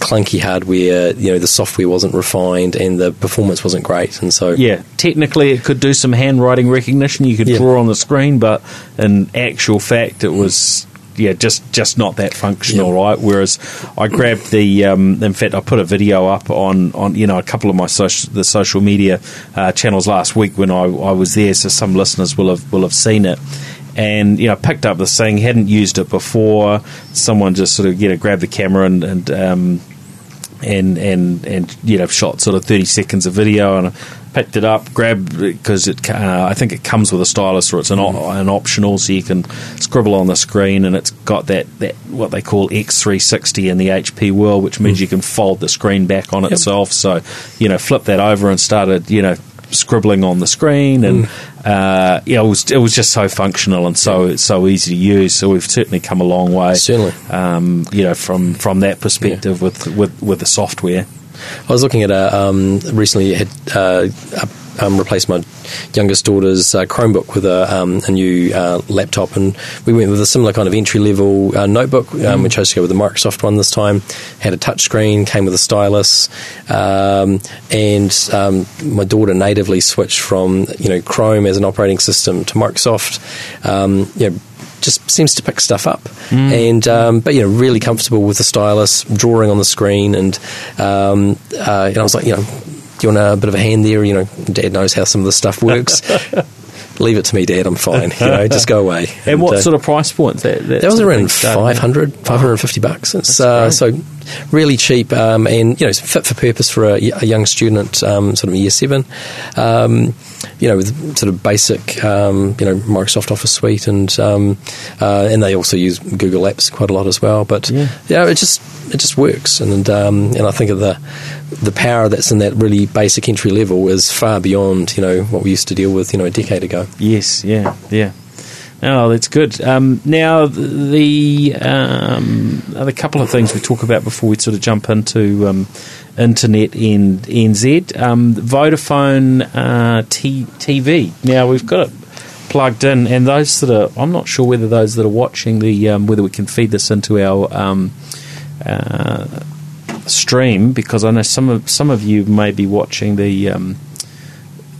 clunky hardware you know the software wasn't refined and the performance wasn't great and so yeah, technically it could do some handwriting recognition. You could Yeah. draw on the screen, but in actual fact, it was. Yeah, just just not that functional, Yeah. right? Whereas I grabbed the, um, in fact, I put a video up on, on you know a couple of my social the social media uh, channels last week when I, I was there, so some listeners will have will have seen it. And you know, picked up this thing, hadn't used it before. Someone just sort of you know grabbed the camera and, and um, and and and you know shot sort of 30 seconds of video and picked it up grabbed because it uh, I think it comes with a stylus or it's an, op- an optional so you can scribble on the screen and it's got that, that what they call X360 in the HP world which means you can fold the screen back on itself. So you know flip that over and started you know scribbling on the screen and uh, yeah it was it was just so functional and so so easy to use. So we've certainly come a long way Certainly. um, you know, from from that perspective with, with with the software. I was looking at a um, recently had uh, um, replaced my youngest daughter's uh, Chromebook with a, um, a new uh, laptop, and we went with a similar kind of entry level uh, notebook. Um, We chose to go with the Microsoft one this time. Had a touch screen, came with a stylus, um, and um, my daughter natively switched from you know Chrome as an operating system to Microsoft. Um, you know, just seems to pick stuff up, and um, but you know really comfortable with the stylus, drawing on the screen, and um, uh, you know I was like, you know, do you want a bit of a hand there? You know, Dad knows how some of the stuff works. [LAUGHS] Leave it to me, Dad. I'm fine. You know, just go away. And what uh, sort of price point that that, that was around thing 500, 550 bucks. It's uh, so really cheap um, and you know fit for purpose for a, a young student, um, sort of year seven. Um, you know, with sort of basic, um, you know, Microsoft Office suite, and um, uh, and they also use Google Apps quite a lot as well. But Yeah. it just it just works, and um, and I think of the the power that's in that really basic entry level is far beyond you know what we used to deal with you know a decade ago. Yes, yeah, yeah. Oh, that's good. Um, now, the um, other couple of things we talk about before we sort of jump into um, internet in NZ, um, Vodafone uh, T- TV. Now we've got it plugged in, and those that are, I'm not sure whether those that are watching the um, whether we can feed this into our um, uh, stream because I know some of some of you may be watching the.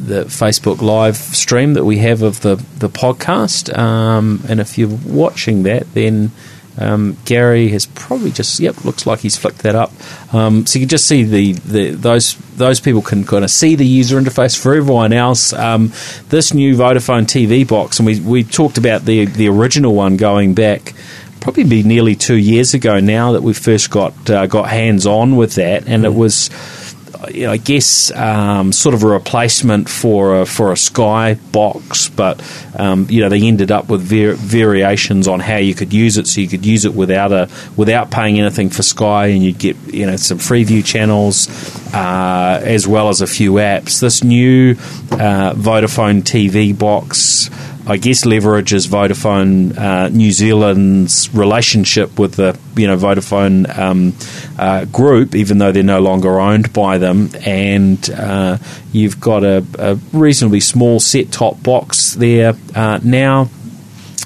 The Facebook live stream that we have of the the podcast. Um, and if you're watching that, then um, Gary has probably just yep looks like he's flicked that up. Um, so you can just see the, the those those people can kind of see the user interface for everyone else. Um, this new Vodafone TV box, and we we talked about the the original one going back. Probably be nearly two years ago now that we first got uh, got hands on with that, and it was you know, I guess um, sort of a replacement for a, for a Sky box, but um, you know they ended up with var- variations on how you could use it. So you could use it without a without paying anything for Sky, and you'd get you know some Freeview channels uh, as well as a few apps. This new uh, Vodafone TV box. I guess leverages Vodafone uh, New Zealand's relationship with the you know Vodafone um, uh, group, even though they're no longer owned by them, and uh, you've got a, a reasonably small set top box there uh, now.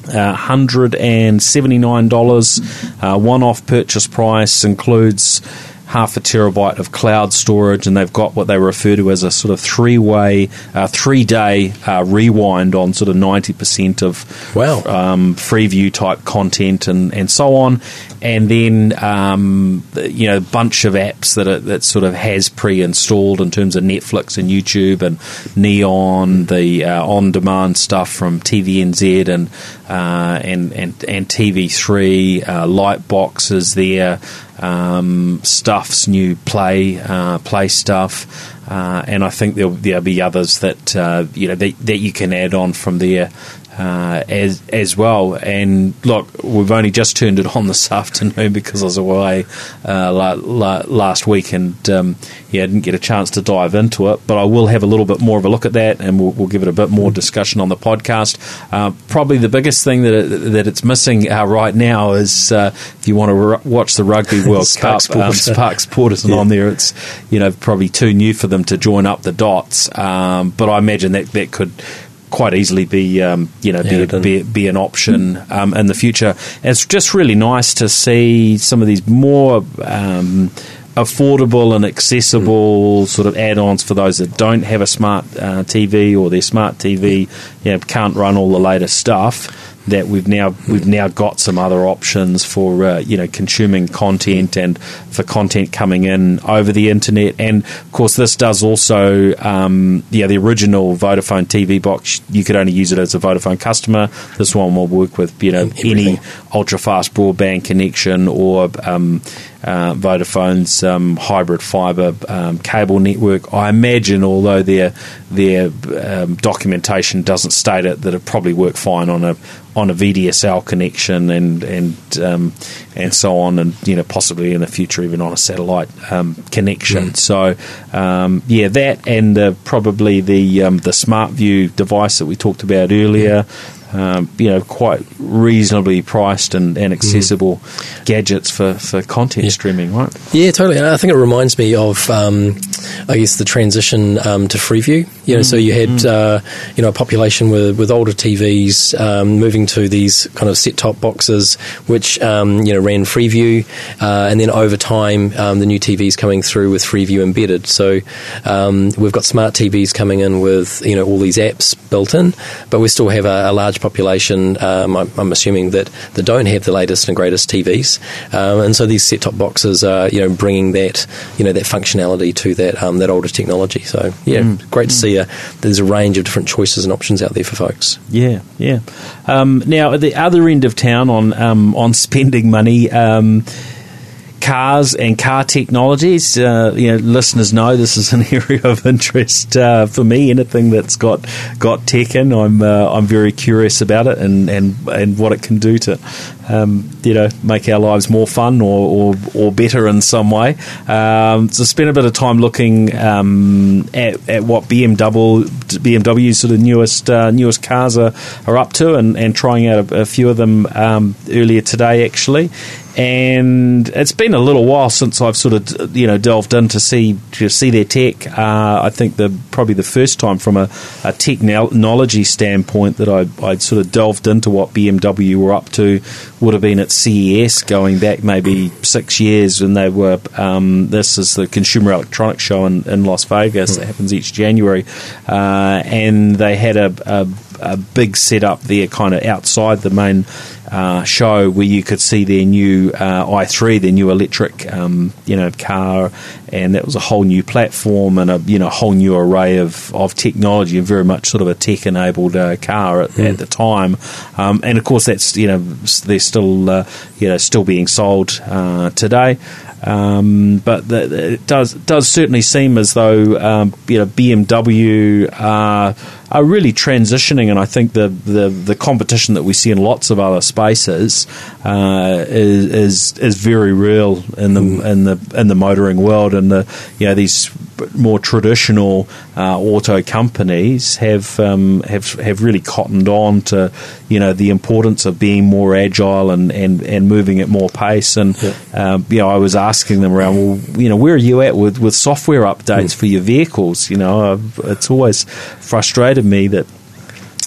Uh, $179 uh, one off purchase price includes half a terabyte of cloud storage, and they've got what they refer to as a sort of three-way, uh, three-day uh, rewind on sort of ninety percent of Wow. um, Freeview type content and, and so on, and then um, you know a bunch of apps that are, that sort of has pre-installed in terms of Netflix and YouTube and Neon, the uh, on-demand stuff from TVNZ and uh, and and and TV3, uh, Lightbox is there, um, Stuff's new Play uh, Play stuff. Uh, and I think there'll, there'll be others that uh, you know that, that you can add on from there uh, as as well. And look, we've only just turned it on this [LAUGHS] afternoon because I was away uh, la- la- last week and um, yeah, I didn't get a chance to dive into it. But I will have a little bit more of a look at that, and we'll, we'll give it a bit more discussion on the podcast. Uh, probably the biggest thing that it, that it's missing uh, right now is uh, if you want to r- watch the Rugby [LAUGHS] World Spark Cup, um, Sport. Spark Sport isn't on there. It's you know probably too new for them to join up the dots. Um, but I imagine that that could quite easily be um, you know be, be be an option um, in the future. It's just really nice to see some of these more. Um, affordable and accessible sort of add-ons for those that don't have a smart uh, TV or their smart TV you know, can't run all the latest stuff that we've now we've now got some other options for uh, you know consuming content and for content coming in over the internet. And of course this does also um, yeah the original Vodafone TV box you could only use it as a Vodafone customer. This one will work with you know any ultra fast broadband connection or um, uh, Vodafone's um, hybrid fibre um, cable network. I imagine, although their their um, documentation doesn't state it, that it probably work fine on a on a VDSL connection and and um, and so on, and you know possibly in the future even on a satellite um, connection. So um, yeah, that and uh, probably the um, the SmartView device that we talked about earlier. Um, you know, quite reasonably priced and, and accessible gadgets for, for content streaming, right? Yeah, totally. And I think it reminds me of, um, I guess, the transition um, to Freeview. You know, so you had, uh, you know, a population with, with older TVs um, moving to these kind of set-top boxes, which, um, you know, ran Freeview. Uh, and then over time, um, the new TVs coming through with Freeview embedded. So um, we've got smart TVs coming in with, you know, all these apps built in, but we still have a, a large population, um, I'm, I'm assuming, that, that don't have the latest and greatest TVs. Um, and so these set-top boxes are, you know, bringing that, you know, that functionality to that um, that older technology. So yeah, great to see. Uh, there's a range of different choices and options out there for folks. Yeah, yeah. Um, now, at the other end of town on um, on [LAUGHS] spending money, um, cars and car technologies. Uh, you know, listeners know this is an [LAUGHS] area of interest uh, for me. Anything that's got got tech in, I'm uh, I'm very curious about it and, and, and what it can do to um, you know make our lives more fun or, or, or better in some way. Um, so spent a bit of time looking um, at, at what BMW BMW's sort of newest uh, newest cars are, are up to and, and trying out a, a few of them um, earlier today actually and it's been a little while since I've sort of you know delved in to see to see their tech. Uh, I think the probably the first time from a, a technology standpoint that I I'd sort of delved into what BMW were up to would have been at CES going back maybe six years when they were. Um, this is the Consumer Electronics Show in, in Las Vegas that happens each January, uh, and they had a, a a big setup there, kind of outside the main uh, show, where you could see their new uh, i3, their new electric, um, you know, car, and that was a whole new platform and a you know whole new array of, of technology, and very much sort of a tech-enabled uh, car at, at the time. Um, and of course, that's you know they're still uh, you know still being sold uh, today. Um, but the, the- it does does certainly seem as though um, you know BMW are, are really transitioning, and I think the, the, the competition that we see in lots of other spaces uh, is, is is very real in the in the in the motoring world, and the you know these more traditional uh, auto companies have um, have have really cottoned on to you know the importance of being more agile and, and, and moving at more pace. And um, you know, I was asking them around, well, you know, where are you at with, with software updates for your vehicles? You know, I've, it's always frustrated me that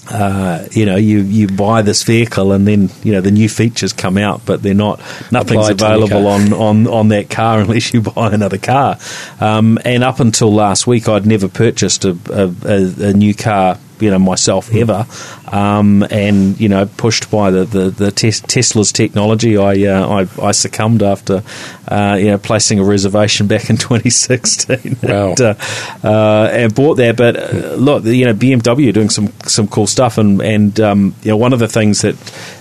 uh, you know, you, you buy this vehicle and then you know the new features come out, but they're not nothing's Applied available on, on, on that car [LAUGHS] unless you buy another car. Um, and up until last week, I'd never purchased a, a, a, a new car. You know myself Hmm. ever, um, and you know pushed by the the, the tes- Tesla's technology, I, uh, I I succumbed after uh, you know placing a reservation back in [LAUGHS] 2016. Wow. and, uh, uh, and bought that. But uh, look, you know, BMW doing some some cool stuff, and and um, you know, one of the things that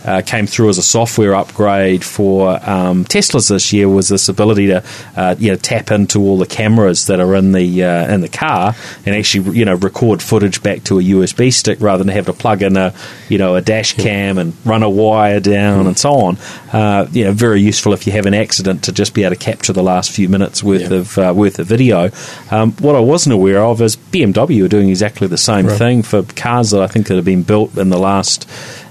uh, came through as a software upgrade for um, Teslas this year was this ability to uh, you know tap into all the cameras that are in the uh, in the car and actually you know record footage back to a USB stick rather than have to plug in a you know a dash cam and run a wire down and so on. Uh, you know, very useful if you have an accident to just be able to capture the last few minutes worth Yeah. of uh, worth of video. Um, what I wasn't aware of is BMW are doing exactly the same Right. thing for cars that I think that have been built in the last.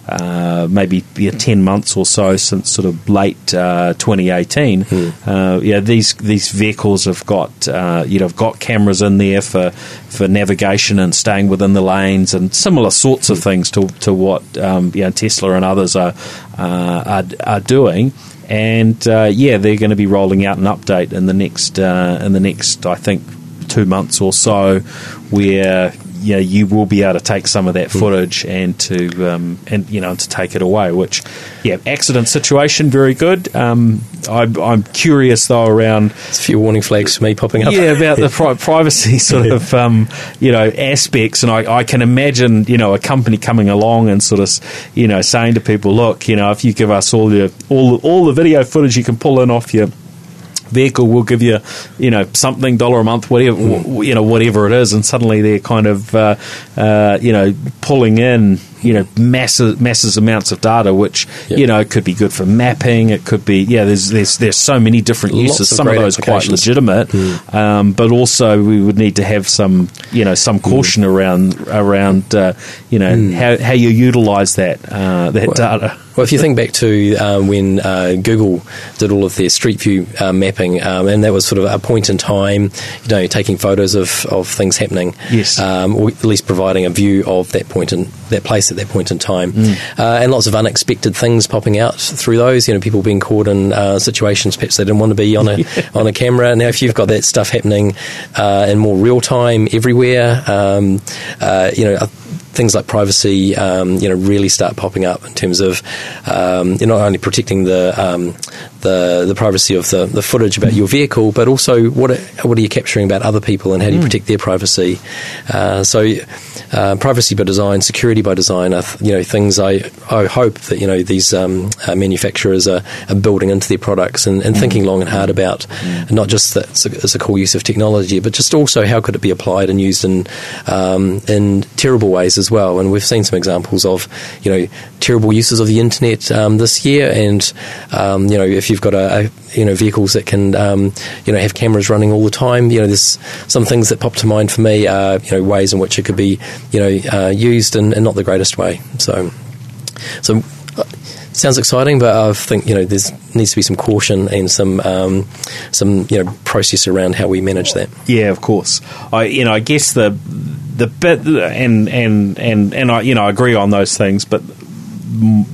Uh, maybe yeah, ten months or so since sort of late uh, 2018. Uh, yeah, these these vehicles have got uh, you know have got cameras in there for for navigation and staying within the lanes and similar sorts of things to to what um, you know, Tesla and others are uh, are, are doing. And uh, yeah, they're going to be rolling out an update in the next uh, in the next I think two months or so, where you know, you will be able to take some of that footage and to um, and you know to take it away. Which yeah, accident situation very good. Um, I, I'm curious though around a few warning flags for me popping up. yeah, about the [LAUGHS] pri- privacy sort of um, you know aspects, and I, I can imagine you know a company coming along and sort of you know saying to people, look, you know, if you give us all your all all the video footage you can pull in off your vehicle we'll give you you know something dollar a month whatever w- you know whatever it is and suddenly they're kind of uh, uh, you know pulling in you know massive masses amounts of data which Yep. you know could be good for mapping it could be yeah there's there's there's so many different Lots uses. of some of those quite legitimate um, but also we would need to have some you know some caution around around uh, you know how, how you utilize that uh, that Well, data Well, if you think back to um, when uh, Google did all of their Street View uh, mapping, um, and that was sort of a point in time, you know, taking photos of, of things happening, Yes. um, or at least providing a view of that point in that place at that point in time, Mm. uh, and lots of unexpected things popping out through those. You know, people being caught in uh, situations perhaps they didn't want to be on a [LAUGHS] on a camera. Now, if you've got that stuff happening uh, in more real time everywhere, um, uh, you know. Things like privacy, um, you know, really start popping up in terms of um, you're not only protecting the um, the the privacy of the, the footage about your vehicle, but also what are, what are you capturing about other people and how do you protect their privacy? Uh, so, uh, privacy by design, security by design, are you know things I I hope that you know these um, uh, manufacturers are, are building into their products and, and thinking long and hard about not just that it's a, it's a cool use of technology, but just also how could it be applied and used in um, in terrible ways as well. And we've seen some examples of you know terrible uses of the internet um, this year, and um, you know if you've got a, a you know vehicles that can um, you know have cameras running all the time, you know there's some things that pop to mind for me are you know ways in which it could be you know uh, used in, in not the greatest way. So so. uh, Sounds exciting, but I think you know there needs to be some caution and some um, some you know process around how we manage that. Yeah, of course. I you know I guess the the bit and and and and I you know I agree on those things, but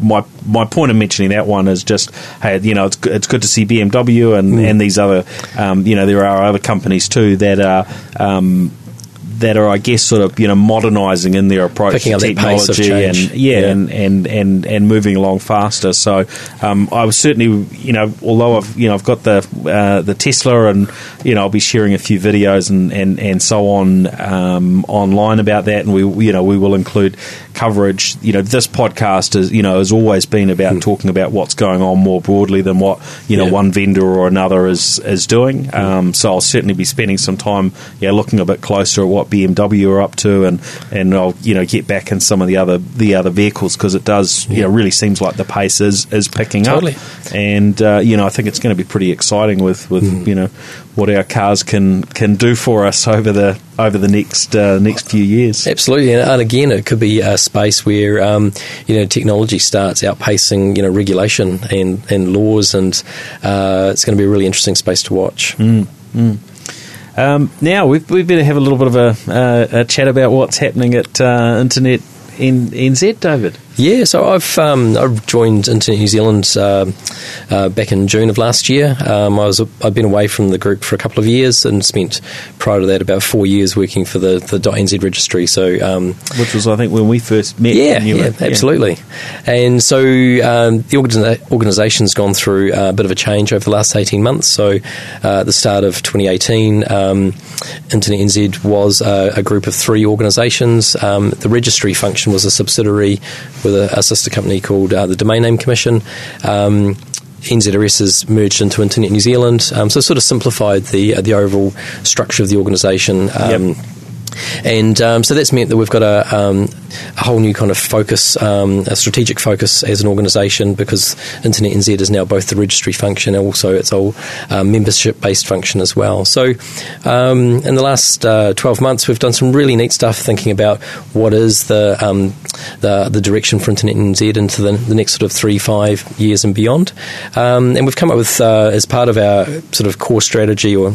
my my point of mentioning that one is just hey you know it's good, it's good to see BMW and and these other um, you know there are other companies too that are. Um, that are, I guess, sort of you know modernising in their approach Picking to up that pace of technology and yeah, Yeah. and, and, and, and moving along faster. So um, I was certainly you know although I've you know I've got the uh, the Tesla and you know I'll be sharing a few videos and, and, and so on um, online about that, and we you know we will include coverage. You know this podcast is you know has always been about talking about what's going on more broadly than what you know Hmm. Yeah. one vendor or another is is doing. Um, so I'll certainly be spending some time yeah looking a bit closer at what BMW are up to, and and I'll you know get back in some of the other the other vehicles because it does you know really seems like the pace is is picking Totally. up, and uh, you know I think it's going to be pretty exciting with with Hmm. you know what our cars can can do for us over the over the next uh, next few years. Absolutely, and, and again, it could be a space where um, you know technology starts outpacing you know regulation and, and laws, and uh, it's going to be a really interesting space to watch. Um, now we've, we better have a little bit of a, uh, a chat about what's happening at uh, Internet in NZ, David? Yeah, so I've um, I've joined Internet New Zealand uh, uh, back in June of last year. Um, I was I've been away from the group for a couple of years and spent prior to that about four years working for the the .nz registry. So um, which was I think when we first met. Yeah, yeah, absolutely. Yeah. And so um, the organi- organisation's gone through a bit of a change over the last eighteen months. So uh, at the start of 2018, um, Internet NZ was a, a group of three organisations. Um, the registry function was a subsidiary with a, a sister company called uh, the Domain Name Commission. Um, NZRS has merged into Internet New Zealand, um, so sort of simplified the uh, the overall structure of the organisation. Um, yep and um, so that's meant that we've got a, um, a whole new kind of focus, um, a strategic focus as an organisation because Internet NZ is now both the registry function and also its whole uh, membership based function as well. So um, in the last uh, 12 months, we've done some really neat stuff thinking about what is the um, the, the, direction for Internet NZ into the, the, next sort of three, five years and beyond. Um, and we've come up with, uh, as part of our sort of core strategy or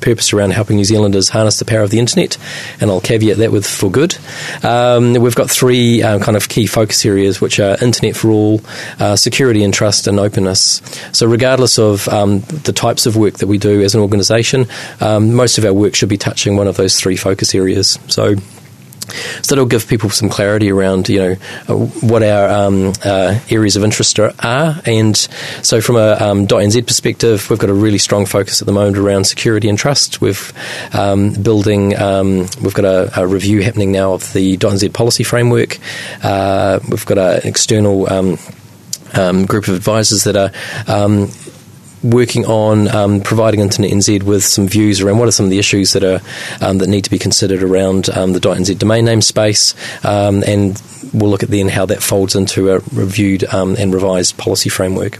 purpose around helping New Zealanders harness the power of the internet, and I'll caveat that with for good. Um, we've got three uh, kind of key focus areas, which are internet for all, uh, security and trust, and openness. So, regardless of um, the types of work that we do as an organisation, um, most of our work should be touching one of those three focus areas. So, so that'll give people some clarity around, you know, uh, what our um, uh, areas of interest are, And so, from a um, .nz perspective, we've got a really strong focus at the moment around security and trust. We've um, building, um, we've got a, a, review happening now of the .nz policy framework. Uh, we've got an external. Um, um, group of advisors that are working on um, providing Internet NZ with some views around what are some of the issues that are um, that need to be considered around um, the .nz domain name space, um, and we'll look at then how that folds into a reviewed um, and revised policy framework.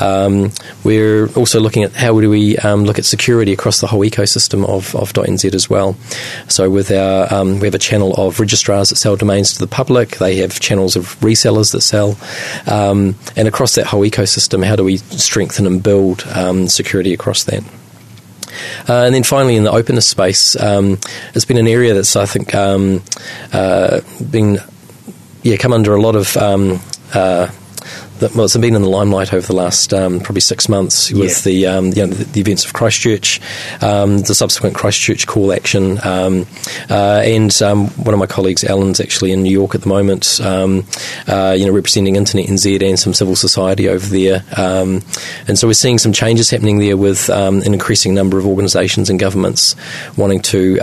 Um, we're also looking at how do we look at security across the whole ecosystem of, of .nz as well. So with our we have a channel of registrars that sell domains to the public. They have channels of resellers that sell, and across that whole ecosystem, how do we strengthen and build um, security across that. Uh, and then finally, in the openness space, um, it's been an area that's I think um, uh, been yeah come under a lot of um, uh, that well, it's been in the limelight over the last um, probably six months with yeah. the, um, you know, the, the events of Christchurch, um, the subsequent Christchurch call action, um, uh, and um, one of my colleagues, Alan's actually in New York at the moment, um, uh, you know, representing Internet NZ and some civil society over there, and so we're seeing some changes happening there with an increasing number of organisations and governments wanting to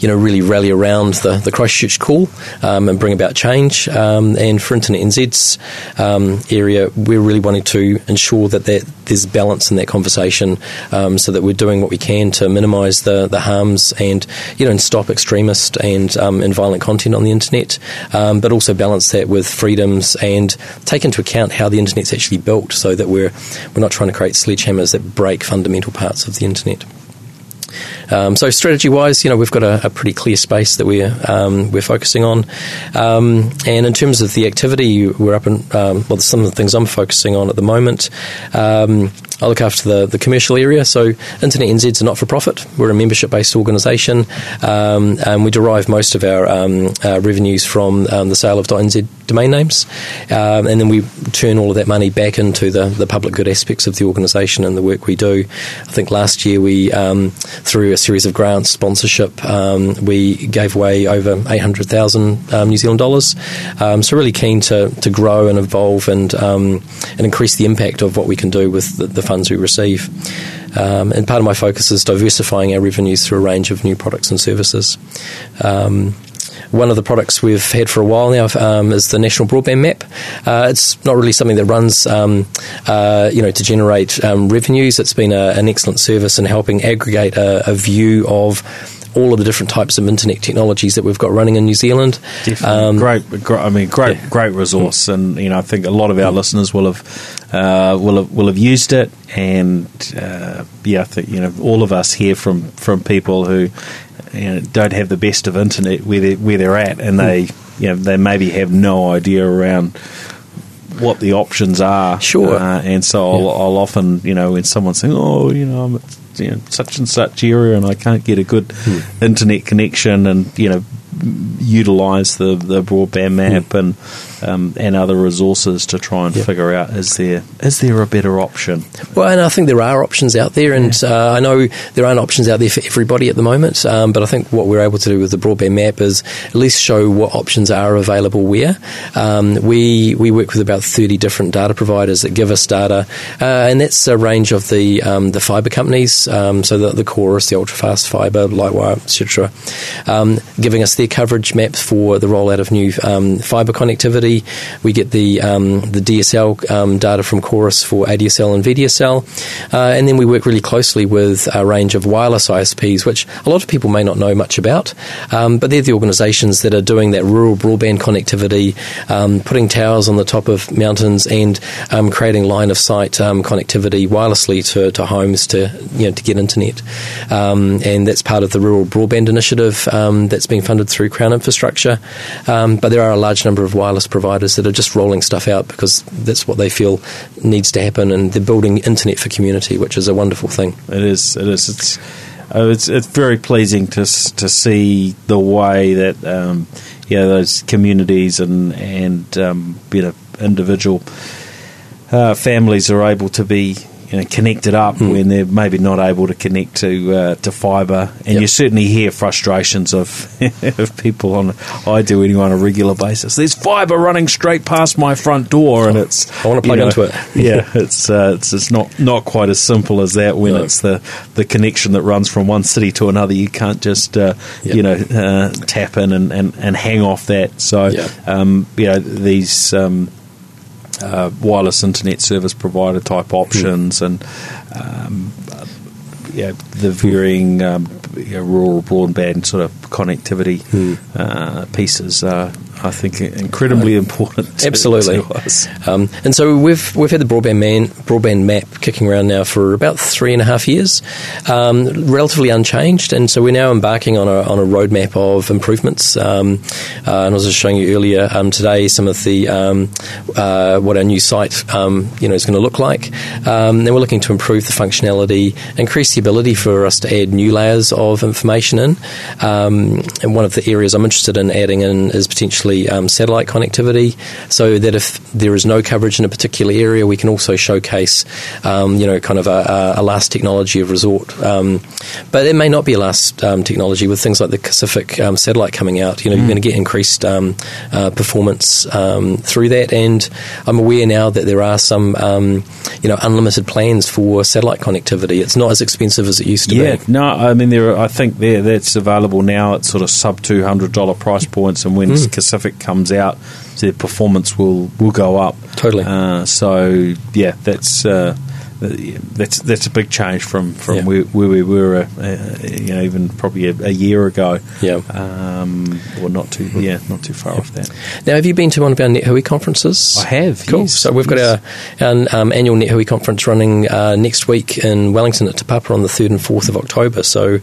you know, really rally around the, the Christchurch call um, and bring about change. Um, and for Internet NZ's um, area, we're really wanting to ensure that there, there's balance in that conversation um, so that we're doing what we can to minimise the, the harms and, you know, and stop extremist and, um, and violent content on the internet, but also balance that with freedoms and take into account how the internet's actually built so that we're, we're not trying to create sledgehammers that break fundamental parts of the internet. Um, so strategy wise, you know, we've got a, a pretty clear space that we're um, we're focusing on, um, and in terms of the activity, we're up in um, well, some of the things I'm focusing on at the moment. Um, I look after the, the commercial area. So Internet NZ is a not for profit. We're a membership based organisation, um, and we derive most of our uh, revenues from the sale of .nz domain names, and then we turn all of that money back into the, the public good aspects of the organisation and the work we do. I think last year we through a series of grants, sponsorship, um, we gave away over 800,000 um, New Zealand dollars. Um, so really keen to, to grow and evolve and um, and increase the impact of what we can do with the, the funds we receive. Um, and part of my focus is diversifying our revenues through a range of new products and services. Um, one of the products we've had for a while now um, is the National Broadband Map. Uh, it's not really something that runs, um, uh, you know, to generate um, revenues. It's been a, an excellent service in helping aggregate a, a view of all of the different types of internet technologies that we've got running in New Zealand. Um, great, great, I mean, great, yeah. great resource, and you know, I think a lot of our listeners will have uh, will have will have used it, and uh, yeah, I think you know, all of us hear from from people who you know, don't have the best of internet where they're, where they're at, and they you know they maybe have no idea around what the options are. Sure. Uh, and so I'll, yeah. I'll, often, you know, when someone's saying, "Oh, you know, I'm at you know, such and such area, and I can't get a good hmm. internet connection," and you know, utilise the, the broadband map and um, and other resources to try and Yep. figure out is there is there a better option? Well, and I think there are options out there, and uh, I know there aren't options out there for everybody at the moment. Um, but I think what we're able to do with the broadband map is at least show what options are available where. Um, we we work with about thirty different data providers that give us data, uh, and that's a range of the um, the fibre companies, um, so the, the Chorus, the Ultrafast Fibre, Lightwire, etc., um, giving us their coverage maps for the rollout of new um, fibre connectivity. We get the um, the DSL um, data from Chorus for ADSL and VDSL, uh, and then we work really closely with a range of wireless ISPs, which a lot of people may not know much about, um, but they're the organisations that are doing that rural broadband connectivity, um, putting towers on the top of mountains, and um, creating line of sight um, connectivity wirelessly to, to homes to you know to get internet, and that's part of the rural broadband initiative that's being funded through Crown Infrastructure. But there are a large number of wireless providers that are just rolling stuff out because that's what they feel needs to happen, and they're building internet for community, which is a wonderful thing. It is. It is. It's. Uh, it's it's very pleasing to to see the way that um, yeah those communities and and um, know individual uh, families are able to be you know connected up Hmm. when they're maybe not able to connect to uh, to fibre, and Yep. you certainly hear frustrations of [LAUGHS] of people on I do anyway on a regular basis. There's fibre running straight past my front door, and it's I wanna plug you know, into it. [LAUGHS] yeah, it's uh, it's it's not not quite as simple as that when No. it's the the connection that runs from one city to another. You can't just uh, Yep. you know uh, tap in and, and, and hang off that. So Yep. um, you know these. Um, uh, wireless internet service provider type options and um, uh, yeah, the varying um, you know, rural broadband sort of connectivity uh, pieces are, I think, incredibly important. To, Absolutely. to us. Um, and so we've we've had the broadband man broadband map kicking around now for about three and a half years, um, relatively unchanged. And so we're now embarking on a on a roadmap of improvements. Um, uh, and I was just showing you earlier um, today some of the um, uh, what our new site um, you know is going to look like. Um, and we're looking to improve the functionality, increase the ability for us to add new layers of information in. Um, and one of the areas I'm interested in adding in is potentially um, satellite connectivity, so that if there is no coverage in a particular area, we can also showcase, um, you know, kind of a, a, last technology of resort. Um, but it may not be a last um, technology with things like the Kacific um, satellite coming out. You know, you're going to get increased um, uh, performance um, through that, and I'm aware now that there are some, um, you know, unlimited plans for satellite connectivity. It's not as expensive as it used to Yeah, be. no, I mean there. Are, I think there that's available now at sort of sub two hundred dollar price points, and when Hmm. Kacific comes out, their performance will will go up. Totally. Uh, so yeah, that's. Uh, that's that's a big change from, from Yeah. where, where we were, uh, uh, you know, even probably a, a year ago. Yeah. um, or not too, yeah, not too far off that. Now, have you been to one of our NetHui conferences? I have, Cool. yes, so we've got yes. our, our um, annual NetHui conference running uh, next week in Wellington at Te Papa on the 3rd and 4th of October. So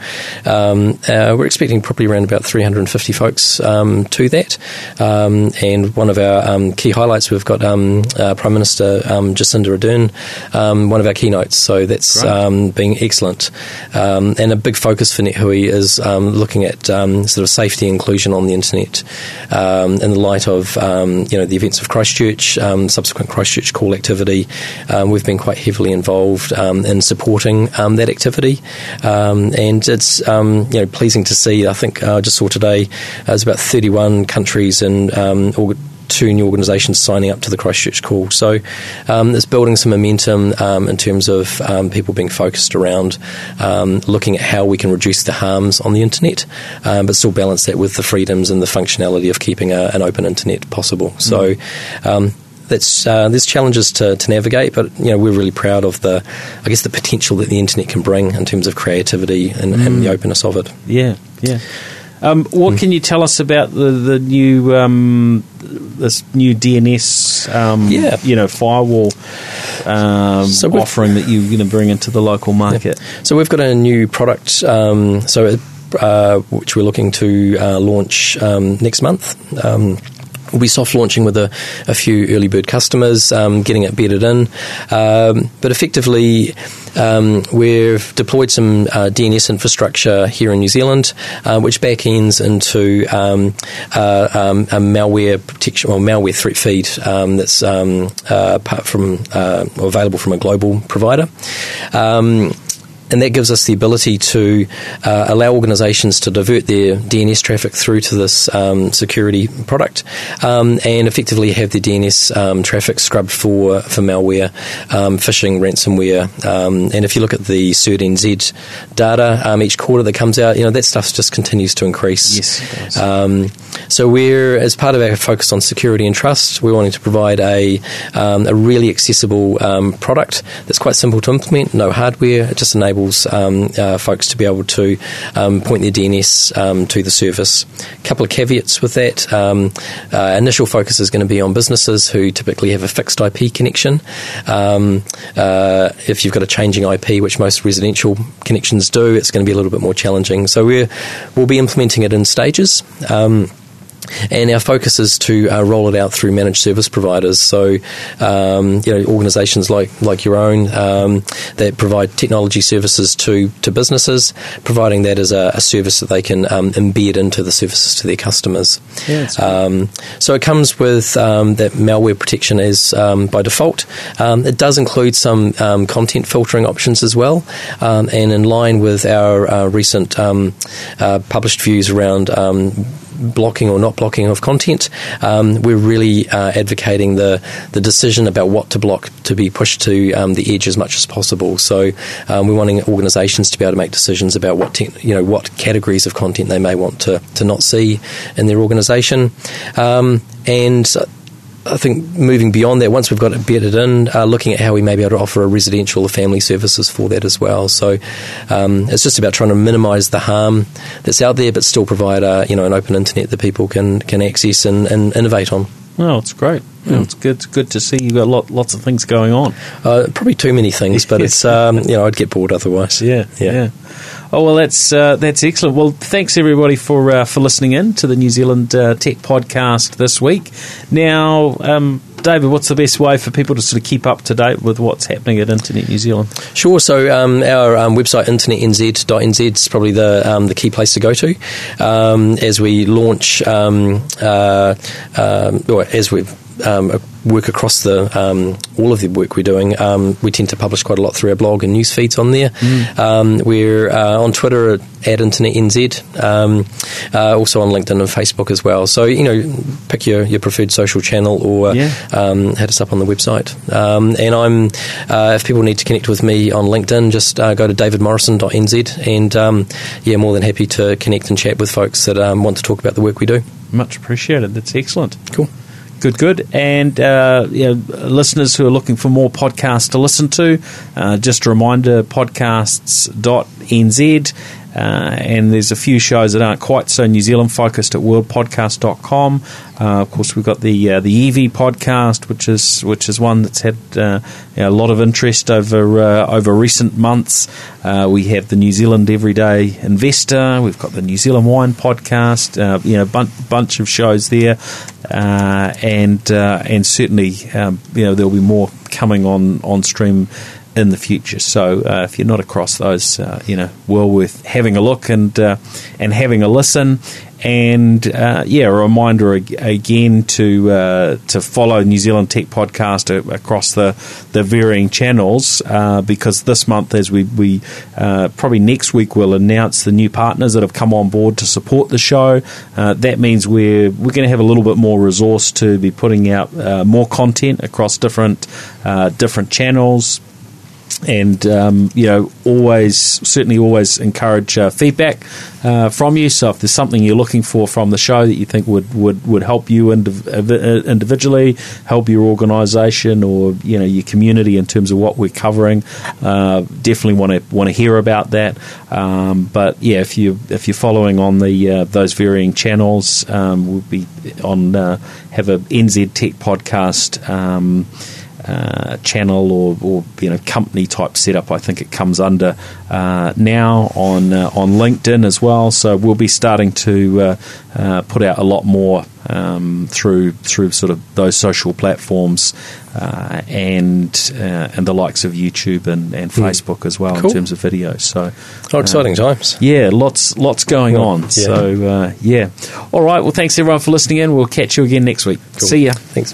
um, uh, we're expecting probably around about 350 folks um, to that. Um, and one of our um, key highlights, we've got um, uh, Prime Minister um, Jacinda Ardern, um, one of our keynotes. So that's um, being excellent. Um, and a big focus for NetHui is um, looking at um, sort of safety inclusion on the internet um, in the light of um, you know the events of Christchurch, um, subsequent Christchurch call activity. Um, we've been quite heavily involved um, in supporting um, that activity, um, and it's um, you know pleasing to see. I think uh, I just saw today uh, there's about 31 countries and um, two new organisations signing up to the Christchurch call. So um, it's building some momentum um, in terms of um, people being focused around um, looking at how we can reduce the harms on the internet, um, but still balance that with the freedoms and the functionality of keeping a, an open internet possible. So. Um, that's, uh, there's challenges to, to navigate, but you know we're really proud of the, I guess, the potential that the internet can bring in terms of creativity and, and the openness of it. Yeah, yeah. Um, Hmm. what can you tell us about the the new um, this new DNS um, Yeah. you know firewall um, So offering that you're going to bring into the local market? So we've got a new product, um, so uh, which we're looking to uh, launch um, next month. We'll be soft launching with a, a few early bird customers, um, getting it bedded in. Um, but effectively, um, we've deployed some uh, DNS infrastructure here in New Zealand, uh, which backends into um, uh, um, a malware protection or malware threat feed um, that's uh, from uh, available from a global provider. And that gives us the ability to uh, allow organisations to divert their DNS traffic through to this um, security product um, and effectively have their DNS um, traffic scrubbed for, for malware, um, phishing, ransomware. Um, and if you look at the CertNZ data, um, each quarter that comes out, you know, that stuff just continues to increase. Yes, so we're, as part of our focus on security and trust, we're wanting to provide a, a really accessible product that's quite simple to implement, no hardware, it just enables enables um, uh, folks to be able to um, point their DNS um, to the service. A couple of caveats with that. Um, uh, initial focus is going to be on businesses who typically have a fixed IP connection. Um, uh, if you've got a changing IP, which most residential connections do, it's going to be a little bit more challenging. So we will be implementing it in stages. And our focus is to uh, roll it out through managed service providers. So, um, you know, organisations like like your own um, that provide technology services to to businesses, providing that as a, a service that they can um, embed into the services to their customers. Yeah, um, so it comes with um, that malware protection as um, by default. it does include some content filtering options as well, and in line with our uh, recent uh, published views around blocking or not blocking of content. Um, we're really uh, advocating the, the decision about what to block to be pushed to um, the edge as much as possible. So um, we're wanting organisations to be able to make decisions about what te- you know what categories of content they may want to, to not see in their organisation. Um, and I think moving beyond that, once we've got it bedded in, uh, looking at how we may be able to offer a residential or family services for that as well. So um, it's just about trying to minimise the harm that's out there, but still provide a, you know an open internet that people can can access and, and innovate on. Well, it's great. Mm. it's good. It's good to see you've got lot, lots of things going on. Uh, probably too many things, but [LAUGHS] it's um, you know I'd get bored otherwise. Yeah, yeah. yeah. Oh well, that's uh, that's excellent. Well, thanks everybody for uh, for listening in to the New Zealand uh, Tech Podcast this week. Now, um, David, what's the best way for people to sort of keep up to date with what's happening at Internet New Zealand? Sure. So um, our um, website internetnz.nz is probably the um, the key place to go to um, as we launch um, uh, or as we've um, work across the um, all of the work we're doing. Um, we tend to publish quite a lot through our blog and news feeds on there. Mm. Um, we're uh, on Twitter at Internet NZ, um, uh, also on LinkedIn and Facebook as well. So you know, pick your, your preferred social channel or yeah. Um, hit us up on the website. and I'm uh, if people need to connect with me on LinkedIn, just uh, go to davidmorrison.nz and yeah, more than happy to connect and chat with folks that want to talk about the work we do. Much appreciated. That's excellent. Cool. Good, good. And uh, you know, listeners who are looking for more podcasts to listen to, uh, just a reminder podcasts.nz uh, and there's a few shows that aren't quite so New Zealand focused at worldpodcast.com. Uh, of course, we've got the uh, the EV podcast, which is which is one that's had uh, a lot of interest over uh, over recent months. Uh, we have the New Zealand Everyday Investor. We've got the New Zealand Wine podcast. you know, bunch bunch of shows there, and and certainly um, you know there'll be more coming on on stream in the future. So uh, if you're not across those, uh, you know, well worth having a look and uh, and having a listen. And uh, yeah, a reminder again to uh, to follow New Zealand Tech Podcast across the, the varying channels uh, because this month, as we we probably next week, we'll announce the new partners that have come on board to support the show. that means we're we're going to have a little bit more resource to be putting out more content across different different channels and um, you know always certainly always encourage uh, feedback uh, from you. So if there's something you're looking for from the show that you think would would, would help you indiv- uh, individually help your organization or you know your community in terms of what we're covering uh, definitely want to want to hear about that. Um, but yeah if you if you're following on the uh, those varying channels um, we'll be on uh, have a NZ Tech podcast um, uh, channel or, or you know company type setup. I think it comes under uh, now on uh, on LinkedIn as well. So we'll be starting to uh, uh, put out a lot more um, through through sort of those social platforms uh, and and the likes of YouTube and, and mm. Facebook as well cool. in terms of video. So oh, exciting times! Yeah, lots lots going on. Yeah. So yeah, all right. Well, thanks everyone for listening in. We'll catch you again next week. Cool. See ya. Thanks